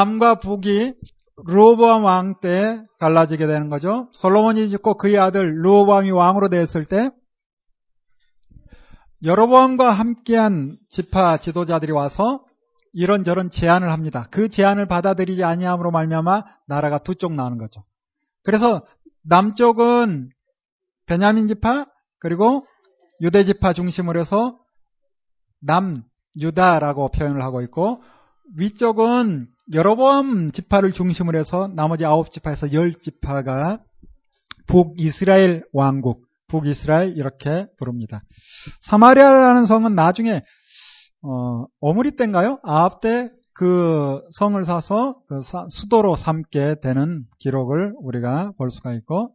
남과 북이 르호보암 왕 때 갈라지게 되는 거죠. 솔로몬이 죽고 그의 아들 르호보암이 왕으로 되었을 때 여로보암과 함께한 지파 지도자들이 와서 이런저런 제안을 합니다. 그 제안을 받아들이지 아니함으로 말미암아 나라가 두 쪽 나는 거죠. 그래서 남쪽은 베냐민 지파 그리고 유대 지파 중심으로 해서 남 유다라고 표현을 하고 있고 위쪽은 여로보암 지파를 중심으로 해서 나머지 아홉 지파에서 열 지파가 북이스라엘 왕국, 북이스라엘 이렇게 부릅니다. 사마리아라는 성은 나중에 어, 오므리 때인가요? 아합 때 그 성을 사서 그 수도로 삼게 되는 기록을 우리가 볼 수가 있고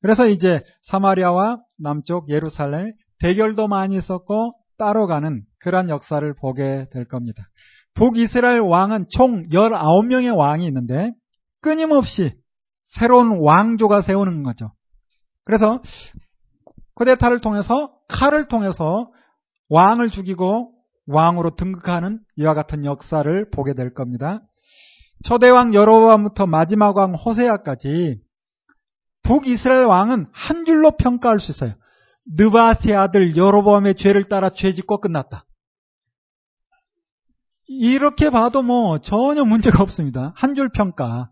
그래서 이제 사마리아와 남쪽 예루살렘 대결도 많이 있었고 따로 가는 그러한 역사를 보게 될 겁니다. 북이스라엘 왕은 총 19명의 왕이 있는데 끊임없이 새로운 왕조가 세우는 거죠. 그래서 쿠데타를 통해서 칼을 통해서 왕을 죽이고 왕으로 등극하는 이와 같은 역사를 보게 될 겁니다. 초대왕 여로보암부터 마지막 왕 호세아까지 북이스라엘 왕은 한 줄로 평가할 수 있어요. 느바세 아들 여로보암의 죄를 따라 죄짓고 끝났다. 이렇게 봐도 뭐 전혀 문제가 없습니다. 한 줄 평가.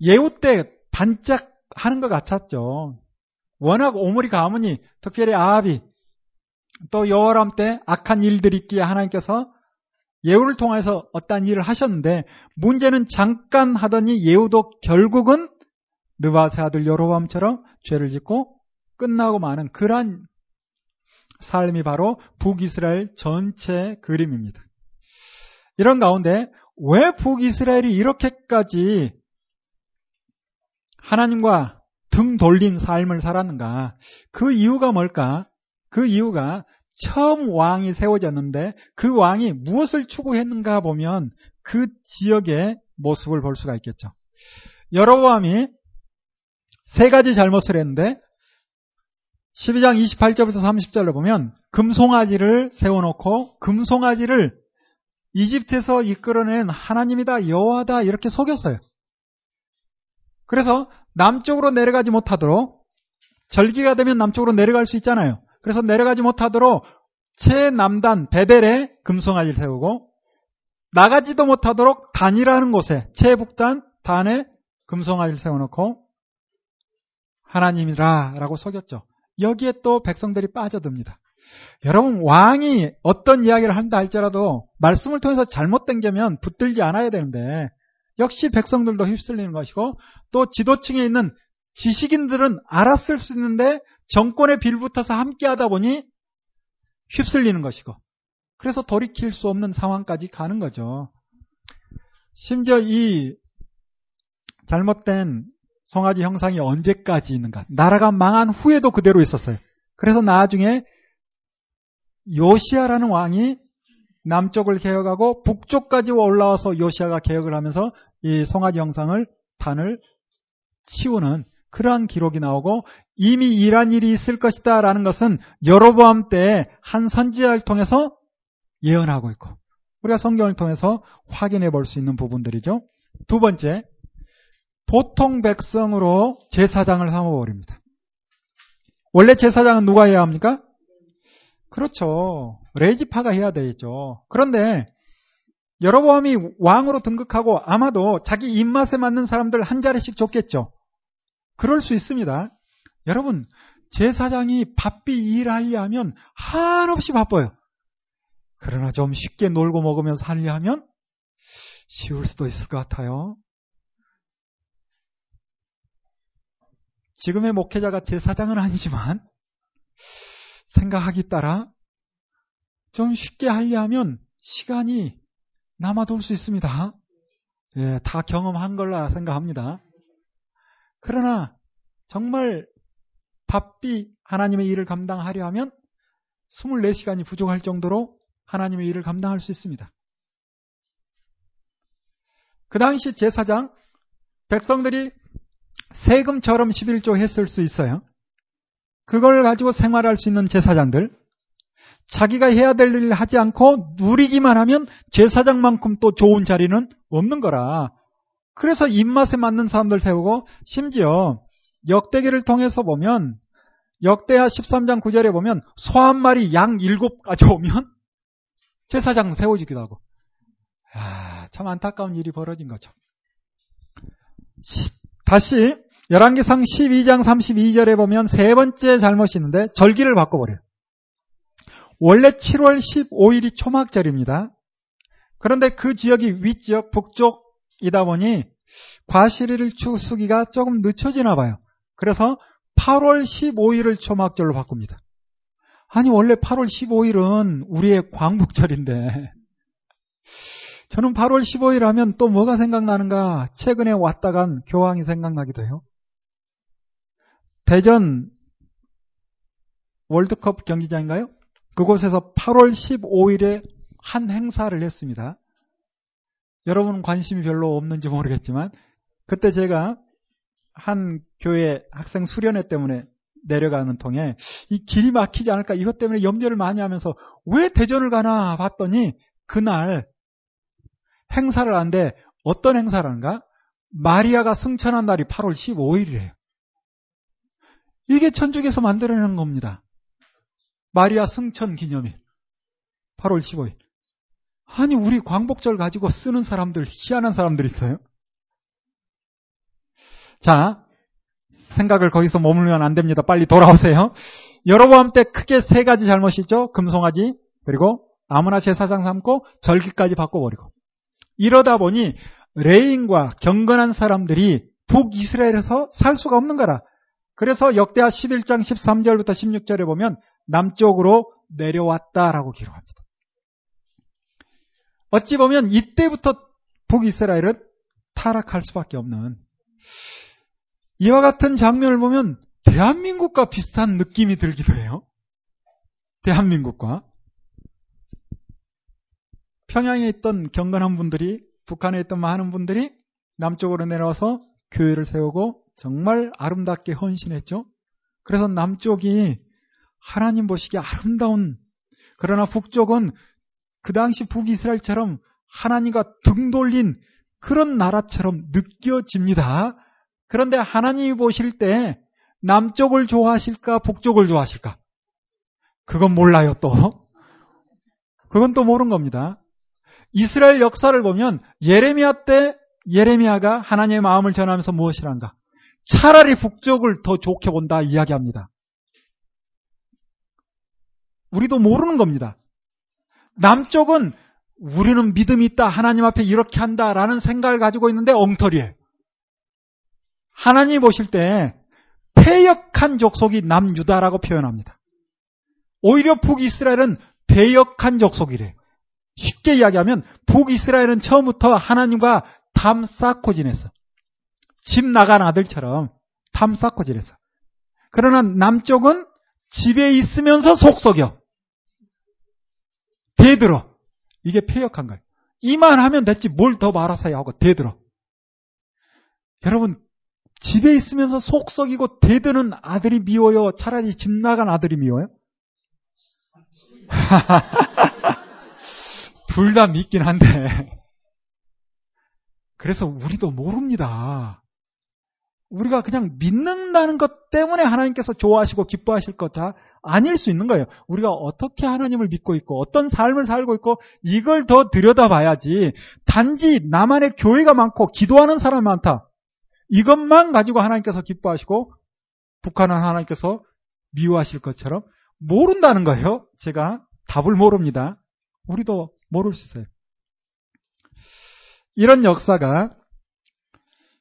예우 때 반짝 하는 것 같았죠. 워낙 오므리 가문이 특별히 아합이 또 여호람 때 악한 일들이 있기에 하나님께서 예우를 통해서 어떠한 일을 하셨는데 문제는 잠깐 하더니 예우도 결국은 느바세 아들 여로밤처럼 죄를 짓고 끝나고 마는 그러한 삶이 바로 북이스라엘 전체 그림입니다. 이런 가운데 왜 북이스라엘이 이렇게까지 하나님과 등 돌린 삶을 살았는가? 그 이유가 뭘까? 그 이유가 처음 왕이 세워졌는데 그 왕이 무엇을 추구했는가 보면 그 지역의 모습을 볼 수가 있겠죠. 여로보암이 세 가지 잘못을 했는데 12장 28절부터 30절로 보면 금송아지를 세워놓고 금송아지를 이집트에서 이끌어낸 하나님이다 여호와다 이렇게 속였어요. 그래서 남쪽으로 내려가지 못하도록 절기가 되면 남쪽으로 내려갈 수 있잖아요. 그래서 내려가지 못하도록 최남단 베델에 금송아지를 세우고 나가지도 못하도록 단이라는 곳에 최북단 단에 금송아지를 세워놓고 하나님이라 라고 속였죠. 여기에 또 백성들이 빠져듭니다. 여러분 왕이 어떤 이야기를 한다 할지라도 말씀을 통해서 잘못된 게면 붙들지 않아야 되는데 역시 백성들도 휩쓸리는 것이고 또 지도층에 있는 지식인들은 알았을 수 있는데 정권에 빌붙어서 함께 하다 보니 휩쓸리는 것이고 그래서 돌이킬 수 없는 상황까지 가는 거죠. 심지어 이 잘못된 송아지 형상이 언제까지 있는가? 나라가 망한 후에도 그대로 있었어요. 그래서 나중에 요시아라는 왕이 남쪽을 개혁하고 북쪽까지 올라와서 요시아가 개혁을 하면서 이 송아지 형상을 단을 치우는 그러한 기록이 나오고 이미 이러한 일이 있을 것이다 라는 것은 여로보암 때 한 선지자를 통해서 예언하고 있고 우리가 성경을 통해서 확인해 볼 수 있는 부분들이죠. 두 번째, 보통 백성으로 제사장을 삼아버립니다. 원래 제사장은 누가 해야 합니까? 그렇죠. 레지파가 해야 되겠죠. 그런데 여로보암이 왕으로 등극하고 아마도 자기 입맛에 맞는 사람들 한 자리씩 줬겠죠. 그럴 수 있습니다. 여러분, 제사장이 바삐 일하려 하면 한없이 바빠요. 그러나 좀 쉽게 놀고 먹으면서 하려 하면 쉬울 수도 있을 것 같아요. 지금의 목회자가 제사장은 아니지만 생각하기 따라 좀 쉽게 하려 하면 시간이 남아돌 수 있습니다. 예, 다 경험한 걸라 생각합니다. 그러나 정말 바삐 하나님의 일을 감당하려 하면 24시간이 부족할 정도로 하나님의 일을 감당할 수 있습니다. 그 당시 제사장, 백성들이 세금처럼 11조 했을 수 있어요. 그걸 가지고 생활할 수 있는 제사장들, 자기가 해야 될 일을 하지 않고 누리기만 하면 제사장만큼 또 좋은 자리는 없는 거라. 그래서 입맛에 맞는 사람들 세우고 심지어 역대기를 통해서 보면 역대하 13장 9절에 보면 소 한 마리 양 일곱 가져오면 제사장 세워지기도 하고 아, 참 안타까운 일이 벌어진 거죠. 다시 열왕기상 12장 32절에 보면 세 번째 잘못이 있는데 절기를 바꿔버려요. 원래 7월 15일이 초막절입니다. 그런데 그 지역이 위지역 북쪽이다 보니 과실일 추수기가 조금 늦춰지나 봐요. 그래서 8월 15일을 초막절로 바꿉니다. 아니 원래 8월 15일은 우리의 광복절인데 저는 8월 15일 하면 또 뭐가 생각나는가 최근에 왔다 간 교황이 생각나기도 해요. 대전 월드컵 경기장인가요? 그곳에서 8월 15일에 한 행사를 했습니다. 여러분 관심이 별로 없는지 모르겠지만 그때 제가 한 교회 학생 수련회 때문에 내려가는 통에 이 길이 막히지 않을까 이것 때문에 염려를 많이 하면서 왜 대전을 가나 봤더니 그날 행사를 한데 어떤 행사라는가? 마리아가 승천한 날이 8월 15일이래요. 이게 천주교에서 만들어낸 겁니다. 마리아 승천 기념일. 8월 15일. 아니, 우리 광복절 가지고 쓰는 사람들, 희한한 사람들 있어요. 자, 생각을 거기서 머물면 안 됩니다. 빨리 돌아오세요. 여로보암 때 크게 세 가지 잘못이 있죠. 금송아지, 그리고 아무나 제사장 삼고 절기까지 바꿔버리고. 이러다 보니 레인과 경건한 사람들이 북이스라엘에서 살 수가 없는 거라. 그래서 역대하 11장 13절부터 16절에 보면 남쪽으로 내려왔다라고 기록합니다. 어찌 보면 이때부터 북이스라엘은 타락할 수밖에 없는 이와 같은 장면을 보면 대한민국과 비슷한 느낌이 들기도 해요. 대한민국과 평양에 있던 경건한 분들이 북한에 있던 많은 분들이 남쪽으로 내려와서 교회를 세우고 정말 아름답게 헌신했죠. 그래서 남쪽이 하나님 보시기에 아름다운 그러나 북쪽은 그 당시 북이스라엘처럼 하나님과 등 돌린 그런 나라처럼 느껴집니다. 그런데 하나님이 보실 때 남쪽을 좋아하실까 북쪽을 좋아하실까? 그건 몰라요 또. 그건 또 모르는 겁니다. 이스라엘 역사를 보면 예레미야 때 예레미야가 하나님의 마음을 전하면서 무엇을 한가? 차라리 북쪽을 더 좋게 본다 이야기합니다. 우리도 모르는 겁니다. 남쪽은 우리는 믿음이 있다. 하나님 앞에 이렇게 한다 라는 생각을 가지고 있는데 엉터리에 하나님 보실 때 폐역한 족속이 남유다라고 표현합니다. 오히려 북이스라엘은 배역한 족속이래. 쉽게 이야기하면 북이스라엘은 처음부터 하나님과 담 쌓고 지냈어. 집 나간 아들처럼 담 쌓고 지냈어. 그러나 남쪽은 집에 있으면서 속썩여. 대들어. 이게 폐역한 거예요. 이만 하면 됐지 뭘 더 말아서야 하고 대들어. 여러분 집에 있으면서 속썩이고 대드는 아들이 미워요? 차라리 집 나간 아들이 미워요? 둘 다 믿긴 한데. 그래서 우리도 모릅니다. 우리가 그냥 믿는다는 것 때문에 하나님께서 좋아하시고 기뻐하실 것 다 아닐 수 있는 거예요. 우리가 어떻게 하나님을 믿고 있고 어떤 삶을 살고 있고 이걸 더 들여다봐야지 단지 나만의 교회가 많고 기도하는 사람이 많다. 이것만 가지고 하나님께서 기뻐하시고 북한은 하나님께서 미워하실 것처럼 모른다는 거예요. 제가 답을 모릅니다. 우리도 모를 수 있어요. 이런 역사가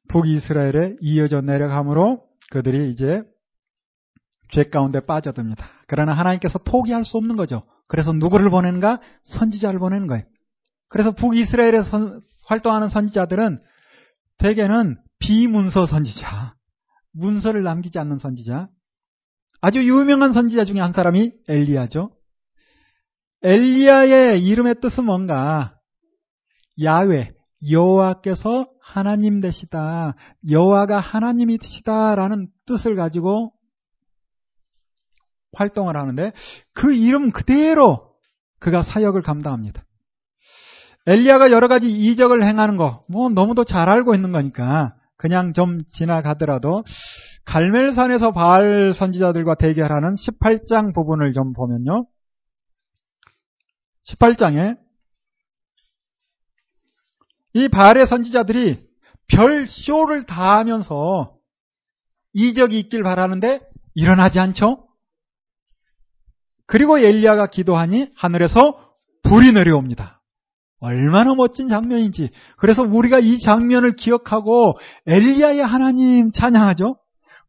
북이스라엘에 이어져 내려가므로 그들이 이제 죄 가운데 빠져듭니다. 그러나 하나님께서 포기할 수 없는 거죠. 그래서 누구를 보내는가? 선지자를 보내는 거예요. 그래서 북이스라엘에 선, 활동하는 선지자들은 대개는 비문서 선지자, 문서를 남기지 않는 선지자. 아주 유명한 선지자 중에 한 사람이 엘리야죠. 엘리야의 이름의 뜻은 뭔가? 야외, 여호와께서 하나님 되시다. 여호와가 하나님이시다라는 뜻을 가지고 활동을 하는데 그 이름 그대로 그가 사역을 감당합니다. 엘리야가 여러 가지 이적을 행하는 거, 뭐 너무도 잘 알고 있는 거니까 그냥 좀 지나가더라도 갈멜산에서 바알 선지자들과 대결하는 18장 부분을 좀 보면요. 18장에 이 바알의 선지자들이 별 쇼를 다 하면서 이적이 있길 바라는데 일어나지 않죠? 그리고 엘리야가 기도하니 하늘에서 불이 내려옵니다. 얼마나 멋진 장면인지. 그래서 우리가 이 장면을 기억하고 엘리야의 하나님 찬양하죠.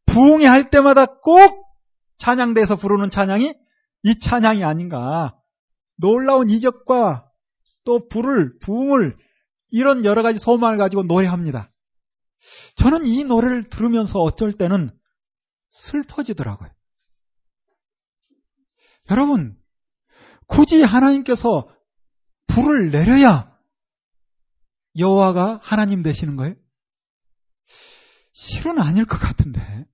부흥회 할 때마다 꼭 찬양대에서 부르는 찬양이 이 찬양이 아닌가. 놀라운 이적과 또 불을, 부흥을 이런 여러 가지 소망을 가지고 노래합니다. 저는 이 노래를 들으면서 어쩔 때는 슬퍼지더라고요. 여러분, 굳이 하나님께서 불을 내려야 여호와가 하나님 되시는 거예요? 실은 아닐 것 같은데.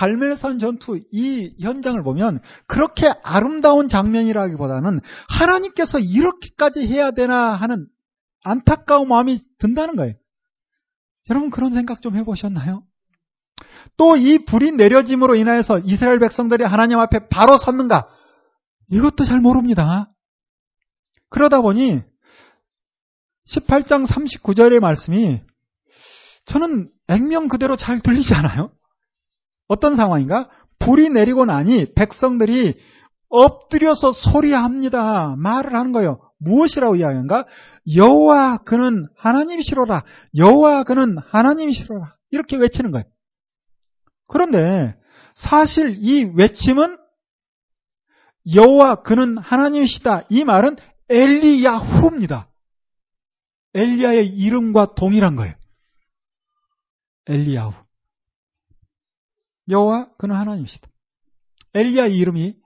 갈멜산 전투 이 현장을 보면 그렇게 아름다운 장면이라기보다는 하나님께서 이렇게까지 해야 되나 하는 안타까운 마음이 든다는 거예요. 여러분 그런 생각 좀 해보셨나요? 또 이 불이 내려짐으로 인하여서 이스라엘 백성들이 하나님 앞에 바로 섰는가? 이것도 잘 모릅니다. 그러다 보니 18장 39절의 말씀이 저는 액면 그대로 잘 들리지 않아요? 어떤 상황인가? 불이 내리고 나니 백성들이 엎드려서 소리합니다. 말을 하는 거예요. 무엇이라고 이야기한가? 여호와 그는 하나님이시로라. 여호와 그는 하나님이시로라. 이렇게 외치는 거예요. 그런데 사실 이 외침은 여호와 그는 하나님이시다. 이 말은 엘리야후입니다. 엘리야의 이름과 동일한 거예요. 엘리야후. 여호와 그는 하나님이시다. 엘리야 의 이름이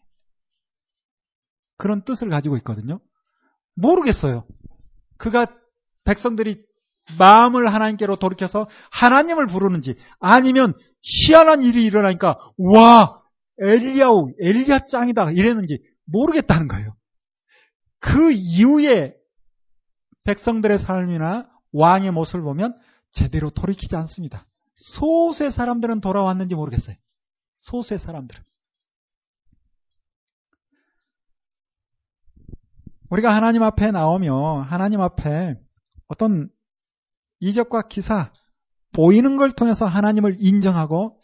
그런 뜻을 가지고 있거든요. 모르겠어요. 그가 백성들이 마음을 하나님께로 돌이켜서 하나님을 부르는지 아니면 희한한 일이 일어나니까 와 엘리야우 엘리야 짱이다 이랬는지 모르겠다는 거예요. 그 이후에 백성들의 삶이나 왕의 모습을 보면 제대로 돌이키지 않습니다. 소수의 사람들은 돌아왔는지 모르겠어요. 소수의 사람들은. 우리가 하나님 앞에 나오며 하나님 앞에 어떤 이적과 기사, 보이는 걸 통해서 하나님을 인정하고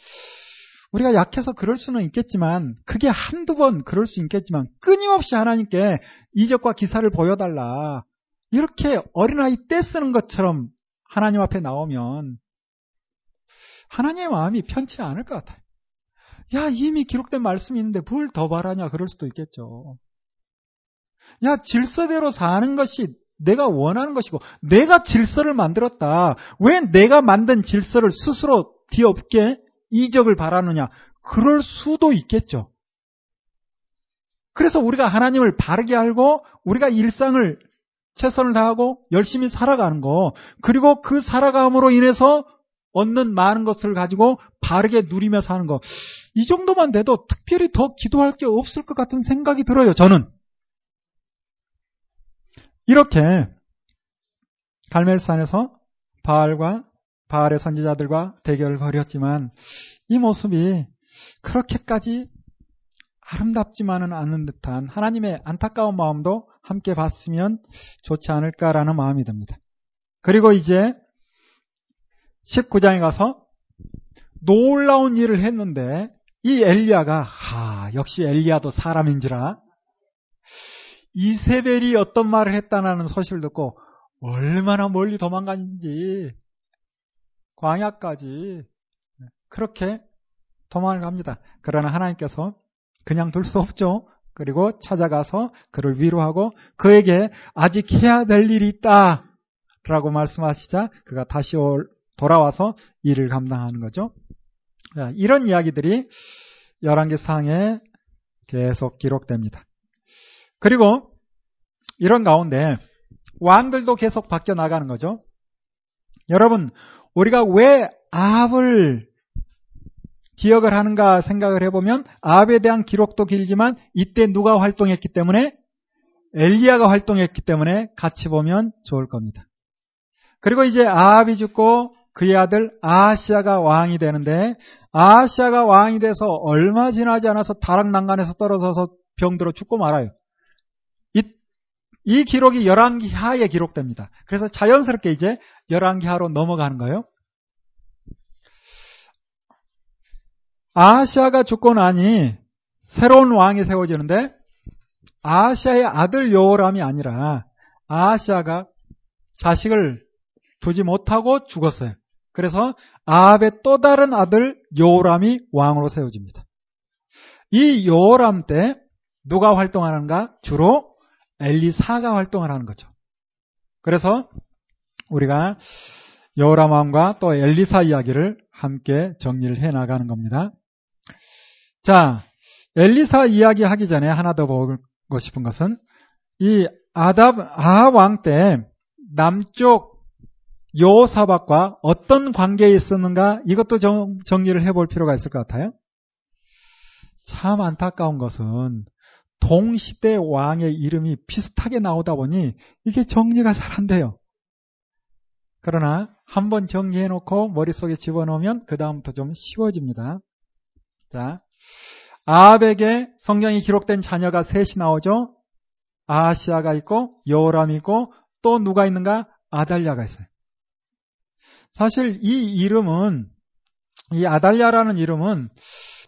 우리가 약해서 그럴 수는 있겠지만 그게 한두 번 그럴 수 있겠지만 끊임없이 하나님께 이적과 기사를 보여달라. 이렇게 어린아이 떼 쓰는 것처럼 하나님 앞에 나오면 하나님의 마음이 편치 않을 것 같아요. 야, 이미 기록된 말씀이 있는데 뭘 더 바라냐 그럴 수도 있겠죠. 야, 질서대로 사는 것이 내가 원하는 것이고, 내가 질서를 만들었다. 왜 내가 만든 질서를 스스로 뒤엎게 이적을 바라느냐? 그럴 수도 있겠죠. 그래서 우리가 하나님을 바르게 알고, 우리가 일상을 최선을 다하고 열심히 살아가는 거, 그리고 그 살아감으로 인해서 얻는 많은 것을 가지고 바르게 누리며 사는 거, 이 정도만 돼도 특별히 더 기도할 게 없을 것 같은 생각이 들어요, 저는. 이렇게 갈멜산에서 바알과 바알의 선지자들과 대결을 벌였지만 이 모습이 그렇게까지 아름답지만은 않은 듯한 하나님의 안타까운 마음도 함께 봤으면 좋지 않을까라는 마음이 듭니다. 그리고 이제 19장에 가서 놀라운 일을 했는데 이 엘리야가 하 역시 엘리야도 사람인지라 이세벨이 어떤 말을 했다는 소식을 듣고 얼마나 멀리 도망갔는지 광야까지 그렇게 도망을 갑니다. 그러나 하나님께서 그냥 둘 수 없죠. 그리고 찾아가서 그를 위로하고 그에게 아직 해야 될 일이 있다. 라고 말씀하시자 그가 다시 돌아와서 일을 감당하는 거죠. 이런 이야기들이 11개 상에 계속 기록됩니다. 그리고 이런 가운데 왕들도 계속 바뀌어 나가는 거죠. 여러분, 우리가 왜 아합을 기억을 하는가 생각을 해보면 아합에 대한 기록도 길지만 이때 누가 활동했기 때문에 엘리야가 활동했기 때문에 같이 보면 좋을 겁니다. 그리고 이제 아합이 죽고 그의 아들 아하시아가 왕이 되는데 아하시아가 왕이 돼서 얼마 지나지 않아서 다락 난간에서 떨어져서 병들어 죽고 말아요. 이, 이 기록이 열왕기하에 기록됩니다. 그래서 자연스럽게 이제 열왕기하로 넘어가는 거예요. 아하시아가 죽고 나니 새로운 왕이 세워지는데 아하시아의 아들 요람이 아니라 아하시아가 자식을 두지 못하고 죽었어요. 그래서 아합의 또 다른 아들 요람이 왕으로 세워집니다. 이 요람 때 누가 활동하는가? 주로 엘리사가 활동을 하는 거죠. 그래서 우리가 요람 왕과 또 엘리사 이야기를 함께 정리를 해 나가는 겁니다. 자, 엘리사 이야기 하기 전에 하나 더 보고 싶은 것은 이 아답 아합 왕때 남쪽 요사박과 어떤 관계에 있었는가 이것도 정, 정리를 해볼 필요가 있을 것 같아요. 참 안타까운 것은 동시대 왕의 이름이 비슷하게 나오다 보니 이게 정리가 잘 안 돼요. 그러나 한번 정리해 놓고 머릿속에 집어넣으면 그 다음부터 좀 쉬워집니다. 자, 아합에게 성경이 기록된 자녀가 셋이 나오죠. 아시아가 있고 요람이 있고 또 누가 있는가? 아달랴가 있어요. 사실 이 이름은 이 아달랴라는 이름은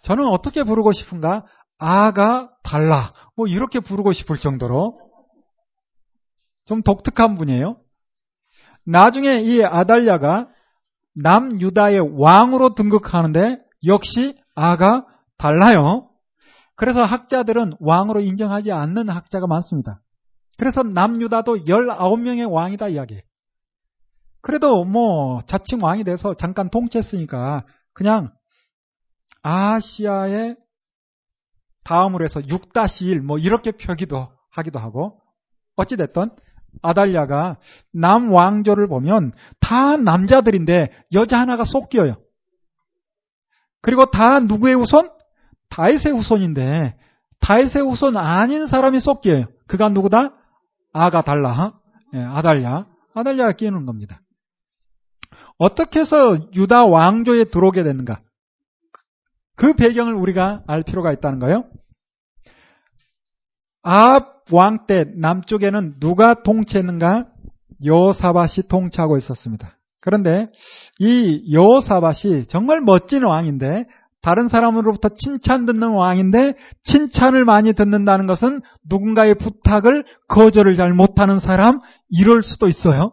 저는 어떻게 부르고 싶은가? 아가 달라. 뭐 이렇게 부르고 싶을 정도로 좀 독특한 분이에요. 나중에 이 아달랴가 남유다의 왕으로 등극하는데 역시 아가 달라요. 그래서 학자들은 왕으로 인정하지 않는 학자가 많습니다. 그래서 남유다도 19명의 왕이다 이야기해요. 그래도 뭐 자칭 왕이 돼서 잠깐 통치했으니까 그냥 아시아의 다음으로 해서 6-1 뭐 이렇게 표기도 하기도 하고 어찌됐든 아달랴가 남 왕조를 보면 다 남자들인데 여자 하나가 쏙 끼어요. 그리고 다 누구의 후손? 다윗의 후손인데 다윗의 후손 아닌 사람이 쏙 끼어요. 그가 누구다? 아가 달라. 예, 아달랴. 아달랴가 끼는 겁니다. 어떻게 해서 유다 왕조에 들어오게 됐는가? 그 배경을 우리가 알 필요가 있다는 거예요. 아합 왕 때 남쪽에는 누가 통치했는가? 요사밭이 통치하고 있었습니다. 그런데 이 요사밭이 정말 멋진 왕인데 다른 사람으로부터 칭찬 듣는 왕인데 칭찬을 많이 듣는다는 것은 누군가의 부탁을 거절을 잘 못하는 사람 이럴 수도 있어요.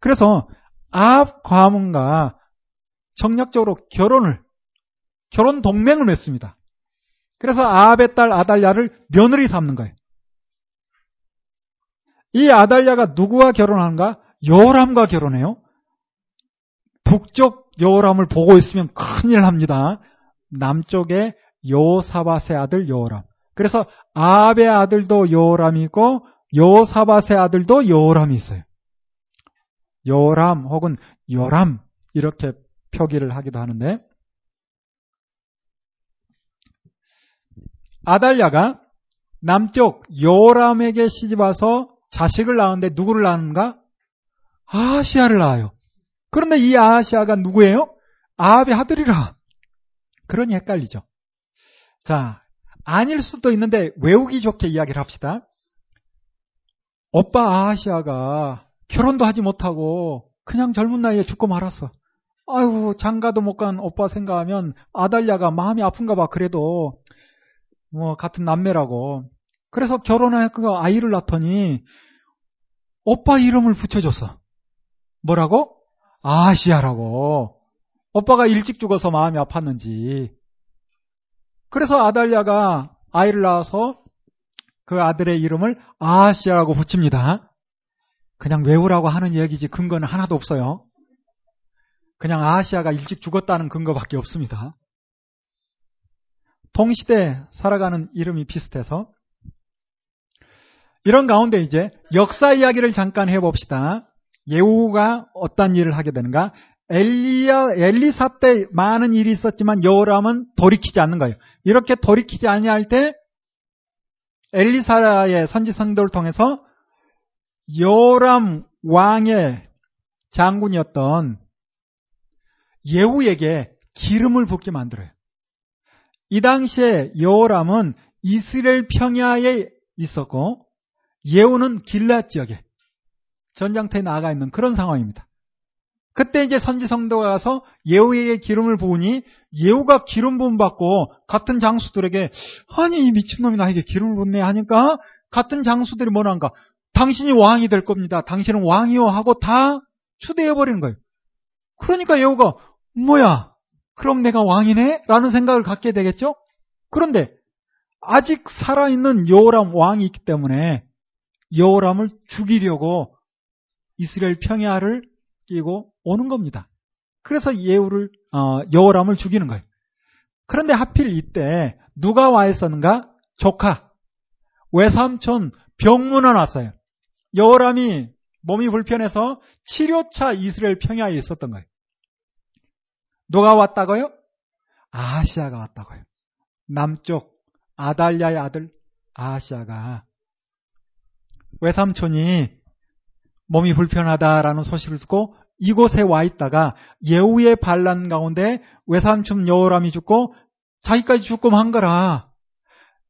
그래서 아합 과문과 정략적으로 결혼을 결혼 동맹을 맺습니다. 그래서 아합의 딸 아달랴를 며느리 삼는 거예요. 이 아달랴가 누구와 결혼하는가? 요람과 결혼해요. 북쪽 요람을 보고 있으면 큰일 납니다. 남쪽에 요사밭의 아들 요람. 그래서 아합의 아들도 요람이고 요사밭의 아들도 요람이 있어요. 요람 혹은 요람 이렇게 표기를 하기도 하는데 아달랴가 남쪽 요람에게 시집와서 자식을 낳았는데 누구를 낳는가? 아시아를 낳아요. 그런데 이 아시아가 누구예요? 아합의 아들이라. 그러니 헷갈리죠. 자, 아닐 수도 있는데 외우기 좋게 이야기를 합시다. 오빠 아시아가 결혼도 하지 못하고 그냥 젊은 나이에 죽고 말았어. 아이고 장가도 못 간 오빠 생각하면 아달랴가 마음이 아픈가 봐. 그래도 뭐 같은 남매라고. 그래서 결혼해서 아이를 낳더니 오빠 이름을 붙여줬어. 뭐라고? 아시아라고. 오빠가 일찍 죽어서 마음이 아팠는지. 그래서 아달랴가 아이를 낳아서 그 아들의 이름을 아시아라고 붙입니다. 그냥 외우라고 하는 얘기지 근거는 하나도 없어요. 그냥 아시아가 일찍 죽었다는 근거밖에 없습니다. 동시대 살아가는 이름이 비슷해서 이런 가운데 이제 역사 이야기를 잠깐 해봅시다. 예후가 어떤 일을 하게 되는가? 엘리야 엘리사 때 많은 일이 있었지만 여호람은 돌이키지 않는 거예요. 이렇게 돌이키지 아니할 때 엘리사의 선지 선도를 통해서 여호람 왕의 장군이었던 예후에게 기름을 붓게 만들어요. 이 당시에 여호람은 이스라엘 평야에 있었고 예후는 길랏 지역에 전장터에 나가 있는 그런 상황입니다. 그때 이제 선지 성도가 가서 예후에게 기름을 부으니 예후가 기름 부음 받고 같은 장수들에게 아니 이 미친놈이 나에게 기름을 붓네 하니까 같은 장수들이 뭐란가 당신이 왕이 될 겁니다. 당신은 왕이요 하고 다 추대해 버리는 거예요. 그러니까 예후가 뭐야 그럼 내가 왕이네? 라는 생각을 갖게 되겠죠? 그런데 아직 살아있는 여호람 왕이 있기 때문에 여호람을 죽이려고 이스라엘 평야를 끼고 오는 겁니다. 그래서 예후를 어, 여호람을 죽이는 거예요. 그런데 하필 이때 누가 와 있었는가? 조카 외삼촌 병문안 왔어요. 여호람이 몸이 불편해서 치료차 이스라엘 평야에 있었던 거예요. 누가 왔다고요? 아시아가 왔다고요. 남쪽 아달랴의 아들 아시아가 외삼촌이 몸이 불편하다라는 소식을 듣고 이곳에 와 있다가 예후의 반란 가운데 외삼촌 여호람이 죽고 자기까지 죽고 만 거라.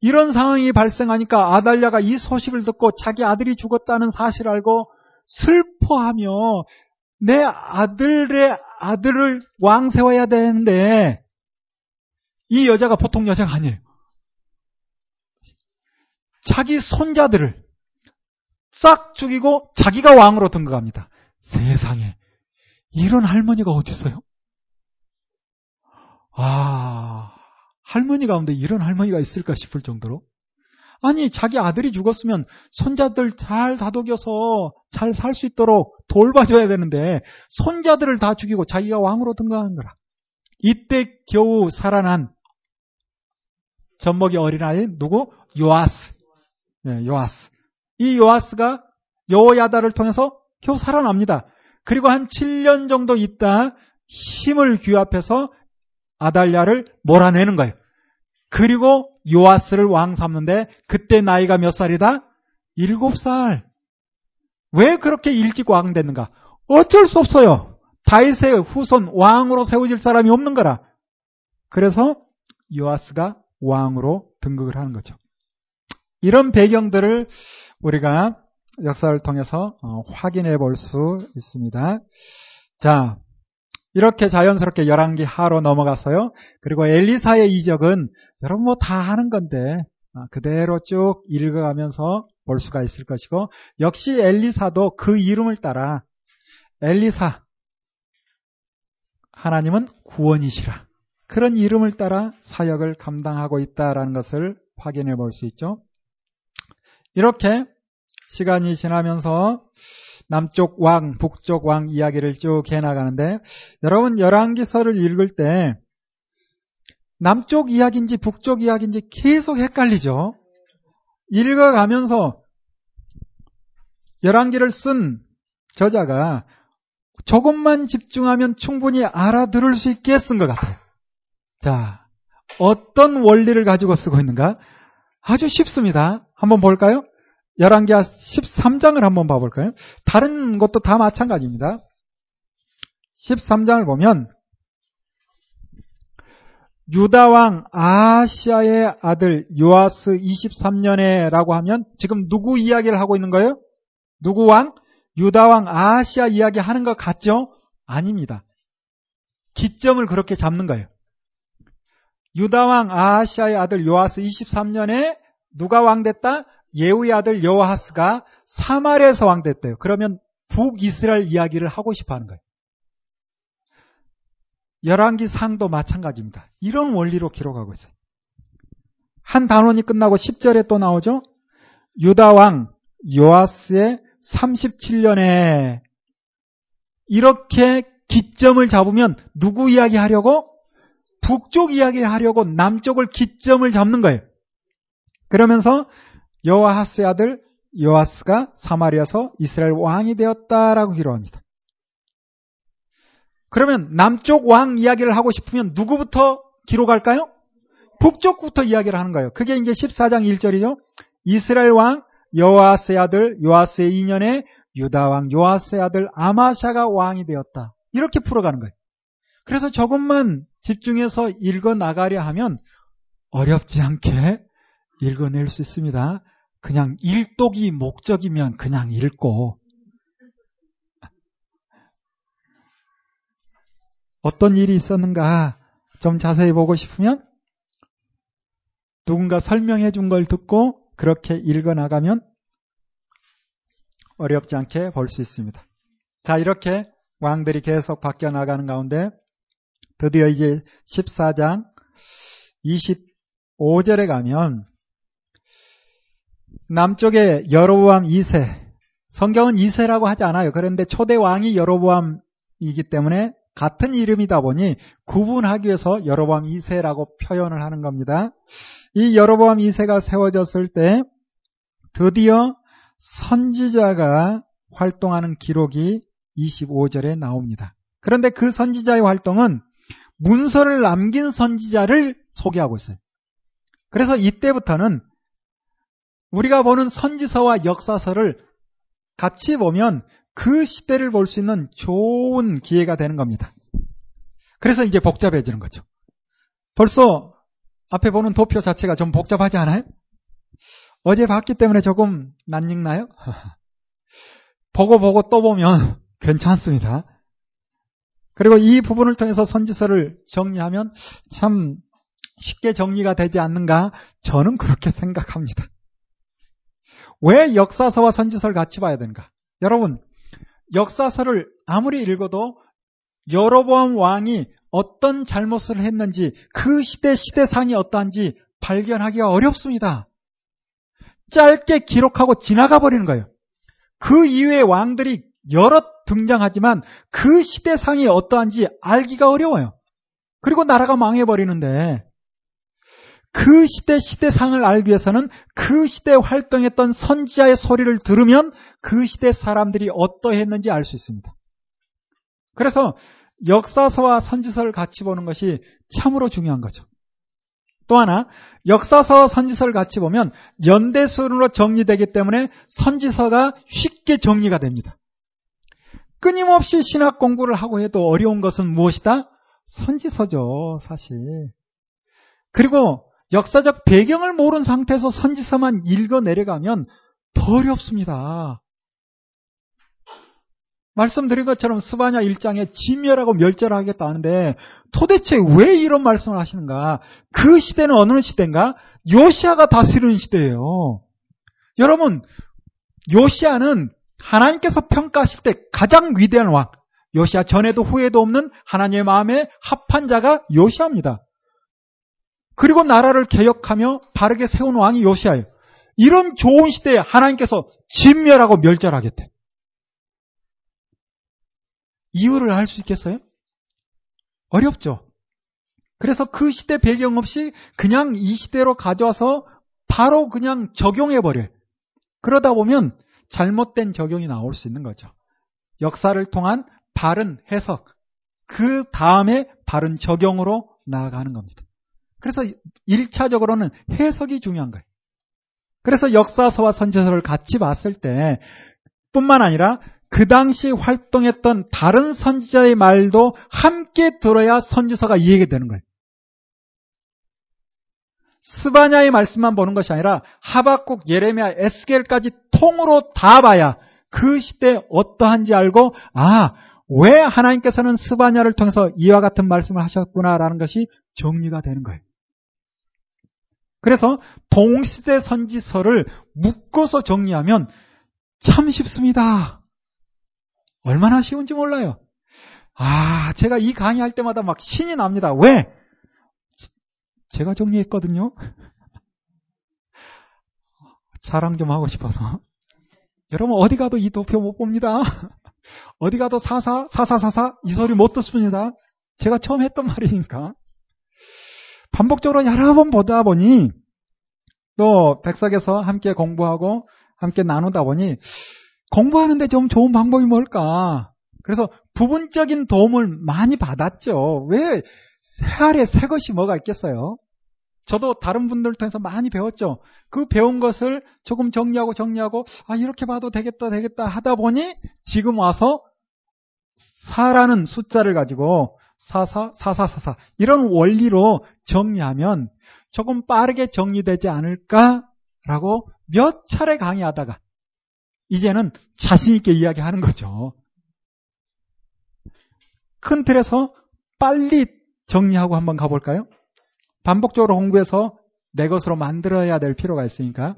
이런 상황이 발생하니까 아달랴가 이 소식을 듣고 자기 아들이 죽었다는 사실을 알고 슬퍼하며 내 아들의 아들을 왕 세워야 되는데 이 여자가 보통 여자가 아니에요. 자기 손자들을 싹 죽이고 자기가 왕으로 등극합니다. 세상에 이런 할머니가 어디 있어요? 아 할머니 가운데 이런 할머니가 있을까 싶을 정도로 아니 자기 아들이 죽었으면 손자들 잘 다독여서 잘 살 수 있도록 돌봐줘야 되는데 손자들을 다 죽이고 자기가 왕으로 등극한 거라. 이때 겨우 살아난 젖먹이 어린아이 누구? 요아스. 네, 요아스. 이 요아스가 여호야다를 통해서 겨우 살아납니다. 그리고 한 7년 정도 있다 힘을 귀합해서 아달랴를 몰아내는 거예요. 그리고 요아스를 왕 삼는데 그때 나이가 몇 살이다? 7살. 왜 그렇게 일찍 왕 됐는가? 어쩔 수 없어요. 다윗의 후손 왕으로 세워질 사람이 없는 거라. 그래서 요아스가 왕으로 등극을 하는 거죠. 이런 배경들을 우리가 역사를 통해서 어, 확인해 볼 수 있습니다. 자, 이렇게 자연스럽게 열왕기 하로 넘어갔어요. 그리고 엘리사의 이적은 여러분 뭐 다 하는 건데 아, 그대로 쭉 읽어가면서 볼 수가 있을 것이고 역시 엘리사도 그 이름을 따라 엘리사 하나님은 구원이시라 그런 이름을 따라 사역을 감당하고 있다라는 것을 확인해 볼 수 있죠. 이렇게 시간이 지나면서 남쪽 왕, 북쪽 왕 이야기를 쭉 해나가는데 여러분 열왕기서를 읽을 때 남쪽 이야기인지 북쪽 이야기인지 계속 헷갈리죠. 읽어가면서 열왕기를 쓴 저자가 조금만 집중하면 충분히 알아들을 수 있게 쓴 것 같아요. 자, 어떤 원리를 가지고 쓰고 있는가? 아주 쉽습니다. 한번 볼까요? 열왕기하 13장을 한번 봐볼까요? 다른 것도 다 마찬가지입니다. 13장을 보면 유다 왕 아시아의 아들 요아스 23년에라고 하면 지금 누구 이야기를 하고 있는 거예요? 누구 왕? 유다 왕 아시아 이야기 하는 것 같죠? 아닙니다. 기점을 그렇게 잡는 거예요. 유다 왕 아시아의 아들 요아스 23년에 누가 왕 됐다? 예후의 아들 여호하스가 사마리에서 왕 됐대요. 그러면 북이스라엘 이야기를 하고 싶어 하는 거예요. 열왕기 상도 마찬가지입니다. 이런 원리로 기록하고 있어요. 한 단원이 끝나고 10절에 또 나오죠. 유다 왕 요아스의 37년에 이렇게 기점을 잡으면 누구 이야기 하려고? 북쪽 이야기 하려고 남쪽을 기점을 잡는 거예요. 그러면서 여호하스의 아들 요아스가 사마리아서 이스라엘 왕이 되었다라고 기록합니다. 그러면 남쪽 왕 이야기를 하고 싶으면 누구부터 기록할까요? 북쪽부터 이야기를 하는 거예요. 그게 이제 14장 1절이죠. 이스라엘 왕 여호아스의 아들 요아스의 2년에 유다 왕 요아스의 아들 아마샤가 왕이 되었다. 이렇게 풀어가는 거예요. 그래서 조금만 집중해서 읽어 나가려 하면 어렵지 않게 읽어낼 수 있습니다. 그냥 일독이 목적이면 그냥 읽고 어떤 일이 있었는가 좀 자세히 보고 싶으면 누군가 설명해 준 걸 듣고 그렇게 읽어 나가면 어렵지 않게 볼 수 있습니다. 자, 이렇게 왕들이 계속 바뀌어 나가는 가운데 드디어 이제 14장 25절에 가면 남쪽에 여로보암 2세 성경은 2세라고 하지 않아요. 그런데 초대 왕이 여로보암이기 때문에 같은 이름이다 보니 구분하기 위해서 여로보암 2세라고 표현을 하는 겁니다. 이 여로보암 2세가 세워졌을 때 드디어 선지자가 활동하는 기록이 25절에 나옵니다. 그런데 그 선지자의 활동은 문서를 남긴 선지자를 소개하고 있어요. 그래서 이때부터는 우리가 보는 선지서와 역사서를 같이 보면 그 시대를 볼 수 있는 좋은 기회가 되는 겁니다. 그래서 이제 복잡해지는 거죠. 벌써 앞에 보는 도표 자체가 좀 복잡하지 않아요? 어제 봤기 때문에 조금 낯익나요? 보고 보고 또 보면 괜찮습니다. 그리고 이 부분을 통해서 선지서를 정리하면 참 쉽게 정리가 되지 않는가? 저는 그렇게 생각합니다. 왜 역사서와 선지서를 같이 봐야 되는가? 여러분, 역사서를 아무리 읽어도 여로보암 왕이 어떤 잘못을 했는지 그 시대 시대상이 어떠한지 발견하기가 어렵습니다. 짧게 기록하고 지나가 버리는 거예요. 그 이후에 왕들이 여러 등장하지만 그 시대상이 어떠한지 알기가 어려워요. 그리고 나라가 망해버리는데 그 시대 시대상을 알기 위해서는 그 시대 활동했던 선지자의 소리를 들으면 그 시대 사람들이 어떠했는지 알 수 있습니다. 그래서 역사서와 선지서를 같이 보는 것이 참으로 중요한 거죠. 또 하나 역사서와 선지서를 같이 보면 연대순으로 정리되기 때문에 선지서가 쉽게 정리가 됩니다. 끊임없이 신학 공부를 하고 해도 어려운 것은 무엇이다? 선지서죠, 사실. 그리고 역사적 배경을 모르는 상태에서 선지서만 읽어 내려가면 더 어렵습니다. 말씀드린 것처럼 스바냐 1장에 진멸하고 멸절하겠다 하는데 도대체 왜 이런 말씀을 하시는가? 그 시대는 어느 시대인가? 요시아가 다스리는 시대예요. 여러분, 요시아는 하나님께서 평가하실 때 가장 위대한 왕, 요시아 전에도 후에도 없는 하나님의 마음에 합한 자가 요시아입니다. 그리고 나라를 개혁하며 바르게 세운 왕이 요시아예요. 이런 좋은 시대에 하나님께서 진멸하고 멸절하겠대. 이유를 알 수 있겠어요? 어렵죠. 그래서 그 시대 배경 없이 그냥 이 시대로 가져와서 바로 그냥 적용해버려요. 그러다 보면 잘못된 적용이 나올 수 있는 거죠. 역사를 통한 바른 해석, 그 다음에 바른 적용으로 나아가는 겁니다. 그래서 1차적으로는 해석이 중요한 거예요. 그래서 역사서와 선지서를 같이 봤을 때 뿐만 아니라 그 당시 활동했던 다른 선지자의 말도 함께 들어야 선지서가 이해가 되는 거예요. 스바냐의 말씀만 보는 것이 아니라 하박국, 예레미야, 에스겔까지 통으로 다 봐야 그 시대 어떠한지 알고 아, 왜 하나님께서는 스바냐를 통해서 이와 같은 말씀을 하셨구나라는 것이 정리가 되는 거예요. 그래서 동시대 선지서를 묶어서 정리하면 참 쉽습니다. 얼마나 쉬운지 몰라요. 아, 제가 이 강의할 때마다 막 신이 납니다. 왜? 제가 정리했거든요. 자랑 좀 하고 싶어서. 여러분 어디 가도 이 도표 못 봅니다. 어디 가도 사사 사사사사 이 소리 못 듣습니다. 제가 처음 했던 말이니까. 반복적으로 여러 번 보다 보니 또 백석에서 함께 공부하고 함께 나누다 보니 공부하는데 좀 좋은 방법이 뭘까? 그래서 부분적인 도움을 많이 받았죠. 왜 새알에 새 것이 뭐가 있겠어요? 저도 다른 분들 통해서 많이 배웠죠. 그 배운 것을 조금 정리하고 정리하고 아 이렇게 봐도 되겠다 되겠다 하다 보니 지금 와서 4라는 숫자를 가지고 44, 4444 이런 원리로 정리하면 조금 빠르게 정리되지 않을까라고 몇 차례 강의하다가 이제는 자신있게 이야기하는 거죠. 큰 틀에서 빨리 정리하고 한번 가볼까요? 반복적으로 공부해서 내 것으로 만들어야 될 필요가 있으니까.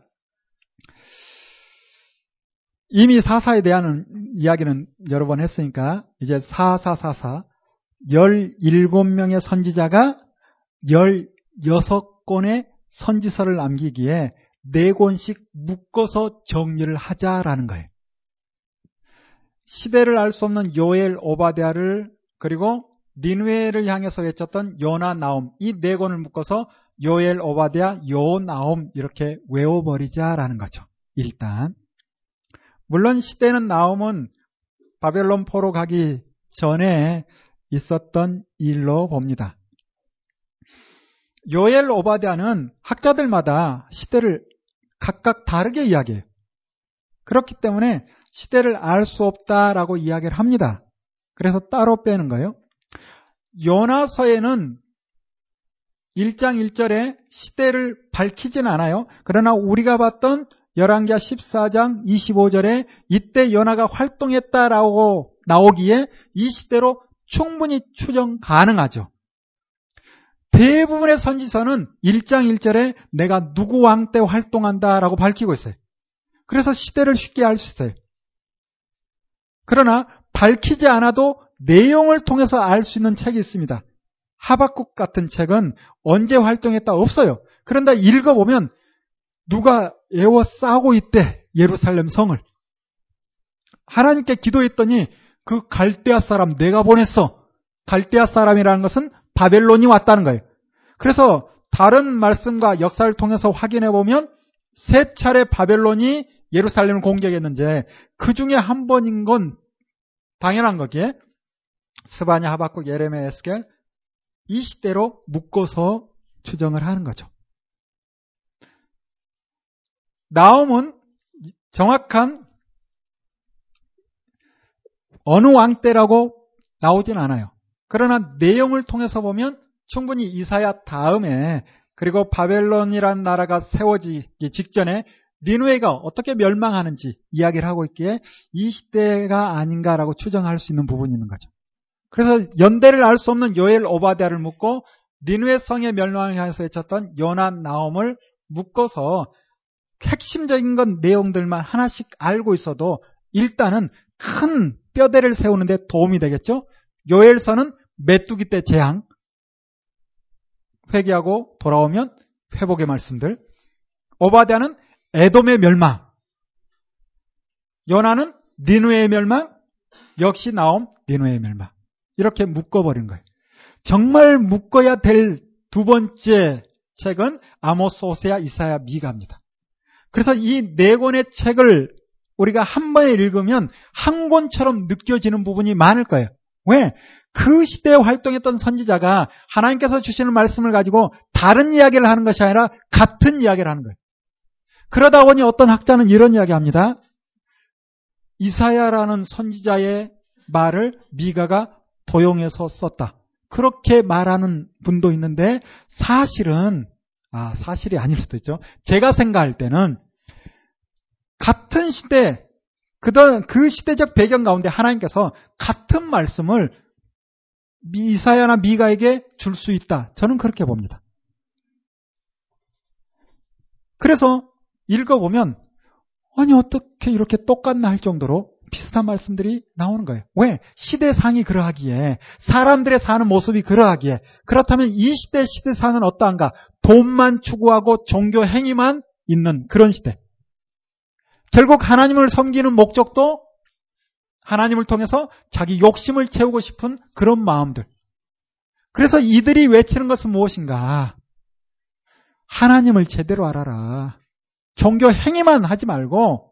이미 사사에 대한 이야기는 여러 번 했으니까 이제 사사사사 17명의 선지자가 16권의 선지서를 남기기에 4권씩 묶어서 정리를 하자라는 거예요. 시대를 알 수 없는 요엘 오바데아를 그리고 니누에를 향해서 외쳤던 요나 나옴 이 네 권을 묶어서 요엘 오바데아 요 나옴 이렇게 외워버리자라는 거죠. 일단 물론 시대는 나옴은 바벨론 포로 가기 전에 있었던 일로 봅니다. 요엘 오바데아는 학자들마다 시대를 각각 다르게 이야기해요. 그렇기 때문에 시대를 알 수 없다라고 이야기를 합니다. 그래서 따로 빼는 거예요. 요나서에는 1장 1절에 시대를 밝히진 않아요. 그러나 우리가 봤던 열왕기하 14장 25절에 이때 요나가 활동했다라고 나오기에 이 시대로 충분히 추정 가능하죠. 대부분의 선지서는 1장 1절에 내가 누구 왕 때 활동한다라고 밝히고 있어요. 그래서 시대를 쉽게 알 수 있어요. 그러나 밝히지 않아도 내용을 통해서 알 수 있는 책이 있습니다. 하박국 같은 책은 언제 활동했다 없어요. 그런데 읽어보면 누가 에워싸고 있대 예루살렘 성을 하나님께 기도했더니 그 갈대아 사람 내가 보냈어. 갈대아 사람이라는 것은 바벨론이 왔다는 거예요. 그래서 다른 말씀과 역사를 통해서 확인해 보면 세 차례 바벨론이 예루살렘을 공격했는데 그 중에 한 번인 건 당연한 거기에 스바냐, 하박국, 예레메, 에스겔 이 시대로 묶어서 추정을 하는 거죠. 나옴은 정확한 어느 왕 때라고 나오진 않아요. 그러나 내용을 통해서 보면 충분히 이사야 다음에 그리고 바벨론이라는 나라가 세워지기 직전에 니누에가 어떻게 멸망하는지 이야기를 하고 있기에 이 시대가 아닌가라고 추정할 수 있는 부분이 있는 거죠. 그래서 연대를 알 수 없는 요엘 오바데아를 묶고 니누의 성의 멸망을 향해서 외쳤던 요난 나옴을 묶어서 핵심적인 건 내용들만 하나씩 알고 있어도 일단은 큰 뼈대를 세우는데 도움이 되겠죠. 요엘서는 메뚜기 때 재앙, 회개하고 돌아오면 회복의 말씀들. 오바디아는 에돔의 멸망. 요나는 니누의 멸망. 역시 나옴 니누의 멸망. 이렇게 묶어버린 거예요. 정말 묶어야 될 두 번째 책은 아모스, 오세야, 이사야, 미가입니다. 그래서 이 네 권의 책을 우리가 한 번에 읽으면 한 권처럼 느껴지는 부분이 많을 거예요. 왜? 그 시대에 활동했던 선지자가 하나님께서 주시는 말씀을 가지고 다른 이야기를 하는 것이 아니라 같은 이야기를 하는 거예요. 그러다 보니 어떤 학자는 이런 이야기 합니다. 이사야라는 선지자의 말을 미가가 도용해서 썼다. 그렇게 말하는 분도 있는데 사실은 아 사실이 아닐 수도 있죠. 제가 생각할 때는 같은 시대 그 시대적 배경 가운데 하나님께서 같은 말씀을 이사야나 미가에게 줄 수 있다. 저는 그렇게 봅니다. 그래서 읽어보면 아니 어떻게 이렇게 똑같나 할 정도로 비슷한 말씀들이 나오는 거예요. 왜? 시대상이 그러하기에 사람들의 사는 모습이 그러하기에 그렇다면 이 시대 시대상은 어떠한가? 돈만 추구하고 종교 행위만 있는 그런 시대. 결국 하나님을 섬기는 목적도 하나님을 통해서 자기 욕심을 채우고 싶은 그런 마음들. 그래서 이들이 외치는 것은 무엇인가? 하나님을 제대로 알아라. 종교 행위만 하지 말고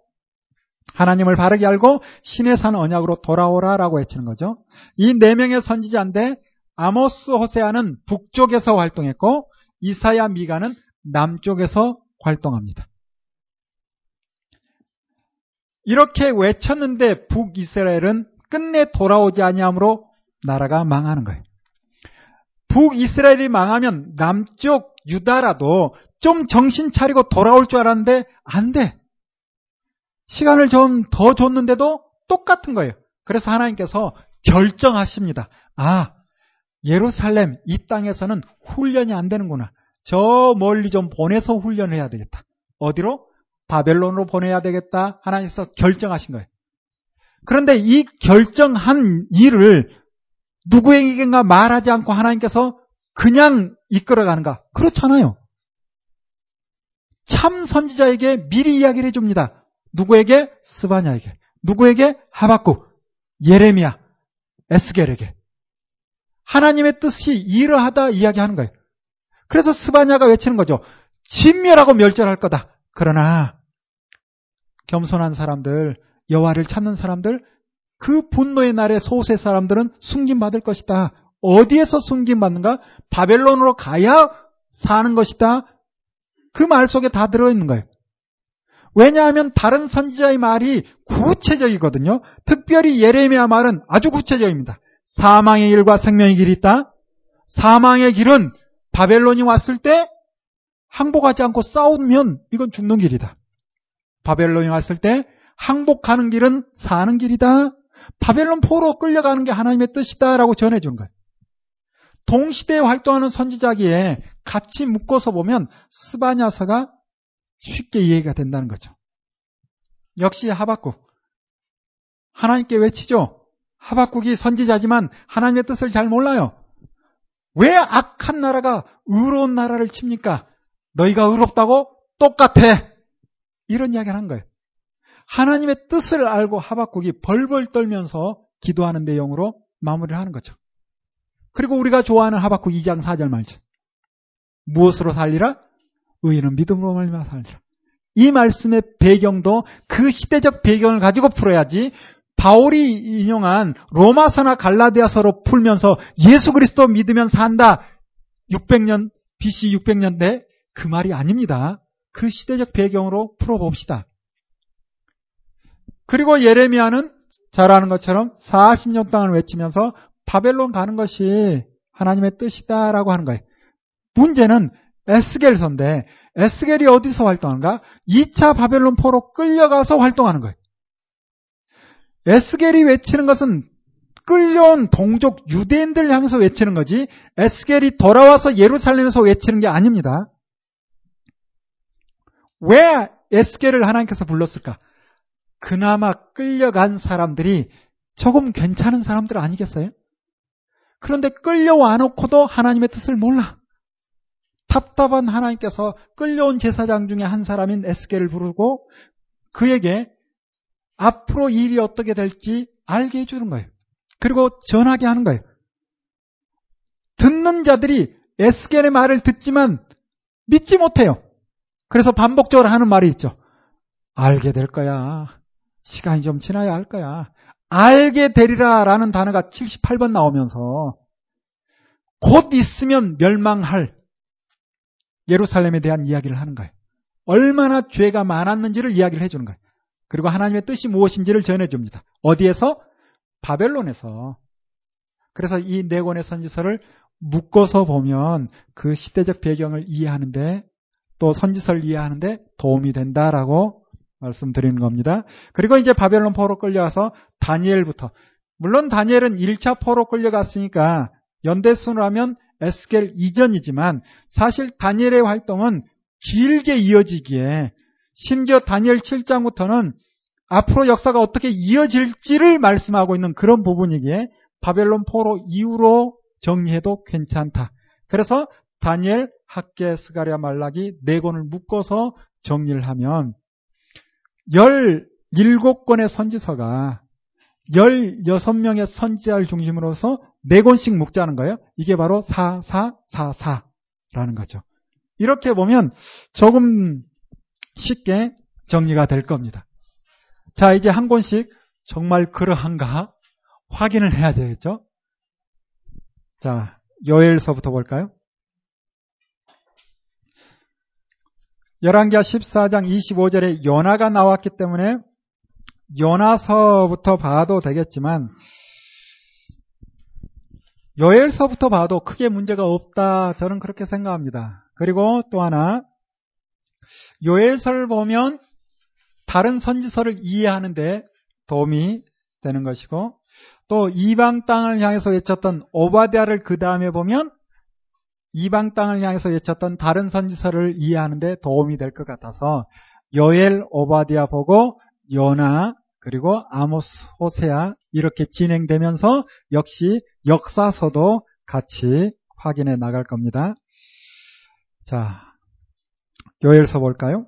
하나님을 바르게 알고 신의 산 언약으로 돌아오라라고 외치는 거죠. 이 네 명의 선지자인데 아모스 호세아는 북쪽에서 활동했고 이사야 미가는 남쪽에서 활동합니다. 이렇게 외쳤는데 북이스라엘은 끝내 돌아오지 아니하므로 나라가 망하는 거예요. 북이스라엘이 망하면 남쪽 유다라도 좀 정신 차리고 돌아올 줄 알았는데 안 돼. 시간을 좀 더 줬는데도 똑같은 거예요. 그래서 하나님께서 결정하십니다. 아, 예루살렘 이 땅에서는 훈련이 안 되는구나. 저 멀리 좀 보내서 훈련해야 되겠다. 어디로? 바벨론으로 보내야 되겠다. 하나님께서 결정하신 거예요. 그런데 이 결정한 일을 누구에게인가 말하지 않고 하나님께서 그냥 이끌어가는가? 그렇잖아요. 참 선지자에게 미리 이야기를 해줍니다. 누구에게? 스바냐에게. 누구에게? 하박국, 예레미야, 에스겔에게. 하나님의 뜻이 이러하다 이야기하는 거예요. 그래서 스바냐가 외치는 거죠. 진멸하고 멸절할 거다. 그러나 겸손한 사람들, 여호와를 찾는 사람들, 그 분노의 날에 소수의 사람들은 숨김받을 것이다. 어디에서 숨김받는가? 바벨론으로 가야 사는 것이다. 그 말 속에 다 들어있는 거예요. 왜냐하면 다른 선지자의 말이 구체적이거든요. 특별히 예레미야 말은 아주 구체적입니다. 사망의 길과 생명의 길이 있다. 사망의 길은 바벨론이 왔을 때 항복하지 않고 싸우면 이건 죽는 길이다. 바벨론이 왔을 때 항복하는 길은 사는 길이다. 바벨론 포로 끌려가는 게 하나님의 뜻이다라고 전해주는 거예요. 동시대에 활동하는 선지자기에 같이 묶어서 보면 스바냐서가 쉽게 이해가 된다는 거죠. 역시 하박국. 하나님께 외치죠. 하박국이 선지자지만 하나님의 뜻을 잘 몰라요. 왜 악한 나라가 의로운 나라를 칩니까? 너희가 의롭다고 똑같아. 이런 이야기를 한 거예요. 하나님의 뜻을 알고 하박국이 벌벌 떨면서 기도하는 내용으로 마무리를 하는 거죠. 그리고 우리가 좋아하는 하박국 2장 4절 말죠. 무엇으로 살리라? 의인은 믿음으로 말미암아 살리라. 이 말씀의 배경도 그 시대적 배경을 가지고 풀어야지 바울이 인용한 로마서나 갈라디아서로 풀면서 예수 그리스도 믿으면 산다. 600년 BC 600년대 그 말이 아닙니다. 그 시대적 배경으로 풀어봅시다. 그리고 예레미야는 잘 아는 것처럼 40년 동안 외치면서 바벨론 가는 것이 하나님의 뜻이다라고 하는 거예요. 문제는 에스겔서인데 에스겔이 어디서 활동하는가? 2차 바벨론 포로 끌려가서 활동하는 거예요. 에스겔이 외치는 것은 끌려온 동족 유대인들 향해서 외치는 거지 에스겔이 돌아와서 예루살렘에서 외치는 게 아닙니다. 왜 에스겔을 하나님께서 불렀을까? 그나마 끌려간 사람들이 조금 괜찮은 사람들 아니겠어요? 그런데 끌려와 놓고도 하나님의 뜻을 몰라. 답답한 하나님께서 끌려온 제사장 중에 한 사람인 에스겔을 부르고 그에게 앞으로 일이 어떻게 될지 알게 해주는 거예요. 그리고 전하게 하는 거예요. 듣는 자들이 에스겔의 말을 듣지만 믿지 못해요. 그래서 반복적으로 하는 말이 있죠. 알게 될 거야. 시간이 좀 지나야 할 거야. 알게 되리라 라는 단어가 78번 나오면서 곧 있으면 멸망할 예루살렘에 대한 이야기를 하는 거예요. 얼마나 죄가 많았는지를 이야기를 해주는 거예요. 그리고 하나님의 뜻이 무엇인지를 전해줍니다. 어디에서? 바벨론에서. 그래서 이 네 권의 선지서를 묶어서 보면 그 시대적 배경을 이해하는데 또 선지서를 이해하는데 도움이 된다라고 말씀드리는 겁니다. 그리고 이제 바벨론 포로 끌려가서 다니엘부터 물론 다니엘은 1차 포로 끌려갔으니까 연대순으로 하면 에스겔 이전이지만 사실 다니엘의 활동은 길게 이어지기에 심지어 다니엘 7장부터는 앞으로 역사가 어떻게 이어질지를 말씀하고 있는 그런 부분이기에 바벨론 포로 이후로 정리해도 괜찮다. 그래서 다니엘, 학계, 스가랴, 말라기 네 권을 묶어서 정리를 하면 17권의 선지서가 16명의 선지자를 중심으로서 4권씩 묶자는 거예요. 이게 바로 4444라는 거죠. 이렇게 보면 조금 쉽게 정리가 될 겁니다. 자, 이제 한 권씩 정말 그러한가 확인을 해야 되겠죠? 자, 요엘서부터 볼까요? 열왕기하 14장 25절에 요나가 나왔기 때문에 요나서부터 봐도 되겠지만 요엘서부터 봐도 크게 문제가 없다. 저는 그렇게 생각합니다. 그리고 또 하나 요엘서를 보면 다른 선지서를 이해하는데 도움이 되는 것이고 또 이방 땅을 향해서 외쳤던 오바디아를 그 다음에 보면 이방 땅을 향해서 외쳤던 다른 선지서를 이해하는데 도움이 될 것 같아서 요엘 오바디아 보고 요나 그리고 아모스 호세아 이렇게 진행되면서 역시 역사서도 같이 확인해 나갈 겁니다. 자, 요엘서 볼까요?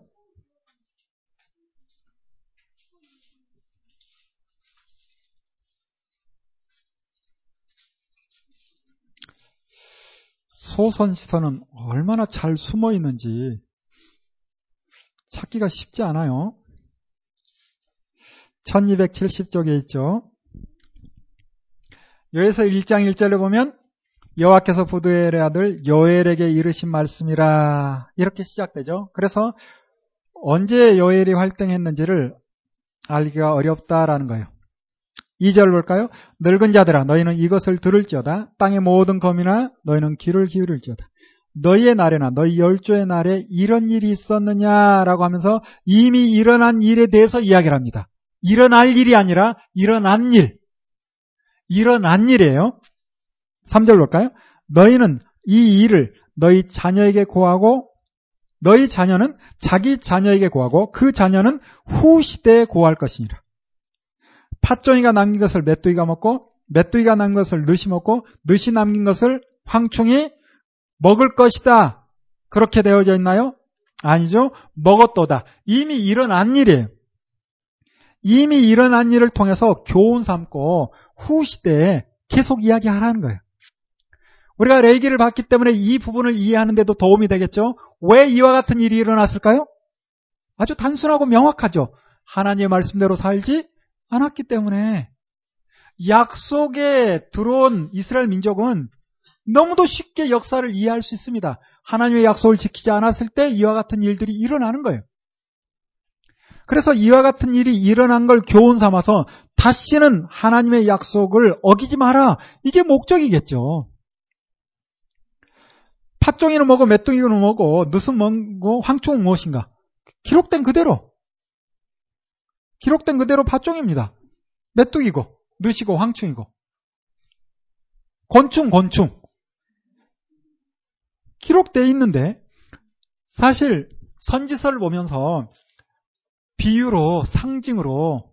소선시서는 얼마나 잘 숨어 있는지 찾기가 쉽지 않아요. 1270쪽에 있죠. 여기서 1장 1절에 보면 여호와께서 부두엘의 아들 요엘에게 이르신 말씀이라 이렇게 시작되죠. 그래서 언제 요엘이 활동했는지를 알기가 어렵다라는 거예요. 2절 볼까요? 늙은 자들아 너희는 이것을 들을지어다 땅의 모든 검이나 너희는 귀를 기울일지어다 너희의 날에나 너희 열조의 날에 이런 일이 있었느냐라고 하면서 이미 일어난 일에 대해서 이야기를 합니다. 일어날 일이 아니라 일어난 일. 일어난 일이에요. 3절 볼까요? 너희는 이 일을 너희 자녀에게 고하고 너희 자녀는 자기 자녀에게 고하고 그 자녀는 후 시대에 고할 것이니라. 팥종이가 남긴 것을 메뚜기가 먹고 메뚜기가 남긴 것을 느시 먹고 느시 남긴 것을 황충이 먹을 것이다. 그렇게 되어져 있나요? 아니죠. 먹었도다. 이미 일어난 일이에요. 이미 일어난 일을 통해서 교훈 삼고 후 시대에 계속 이야기하라는 거예요. 우리가 레기를 봤기 때문에 이 부분을 이해하는데도 도움이 되겠죠. 왜 이와 같은 일이 일어났을까요? 아주 단순하고 명확하죠. 하나님의 말씀대로 살지 않았기 때문에 약속에 들어온 이스라엘 민족은 너무도 쉽게 역사를 이해할 수 있습니다. 하나님의 약속을 지키지 않았을 때 이와 같은 일들이 일어나는 거예요. 그래서 이와 같은 일이 일어난 걸 교훈 삼아서 다시는 하나님의 약속을 어기지 마라. 이게 목적이겠죠. 팥종이는 뭐고 메뚜기는 뭐고 늦은 뭐고 황충은 무엇인가? 기록된 그대로 기록된 그대로 팥종입니다. 메뚜기고 늦이고 황충이고 곤충 곤충 기록되어 있는데 사실 선지서를 보면서 비유로 상징으로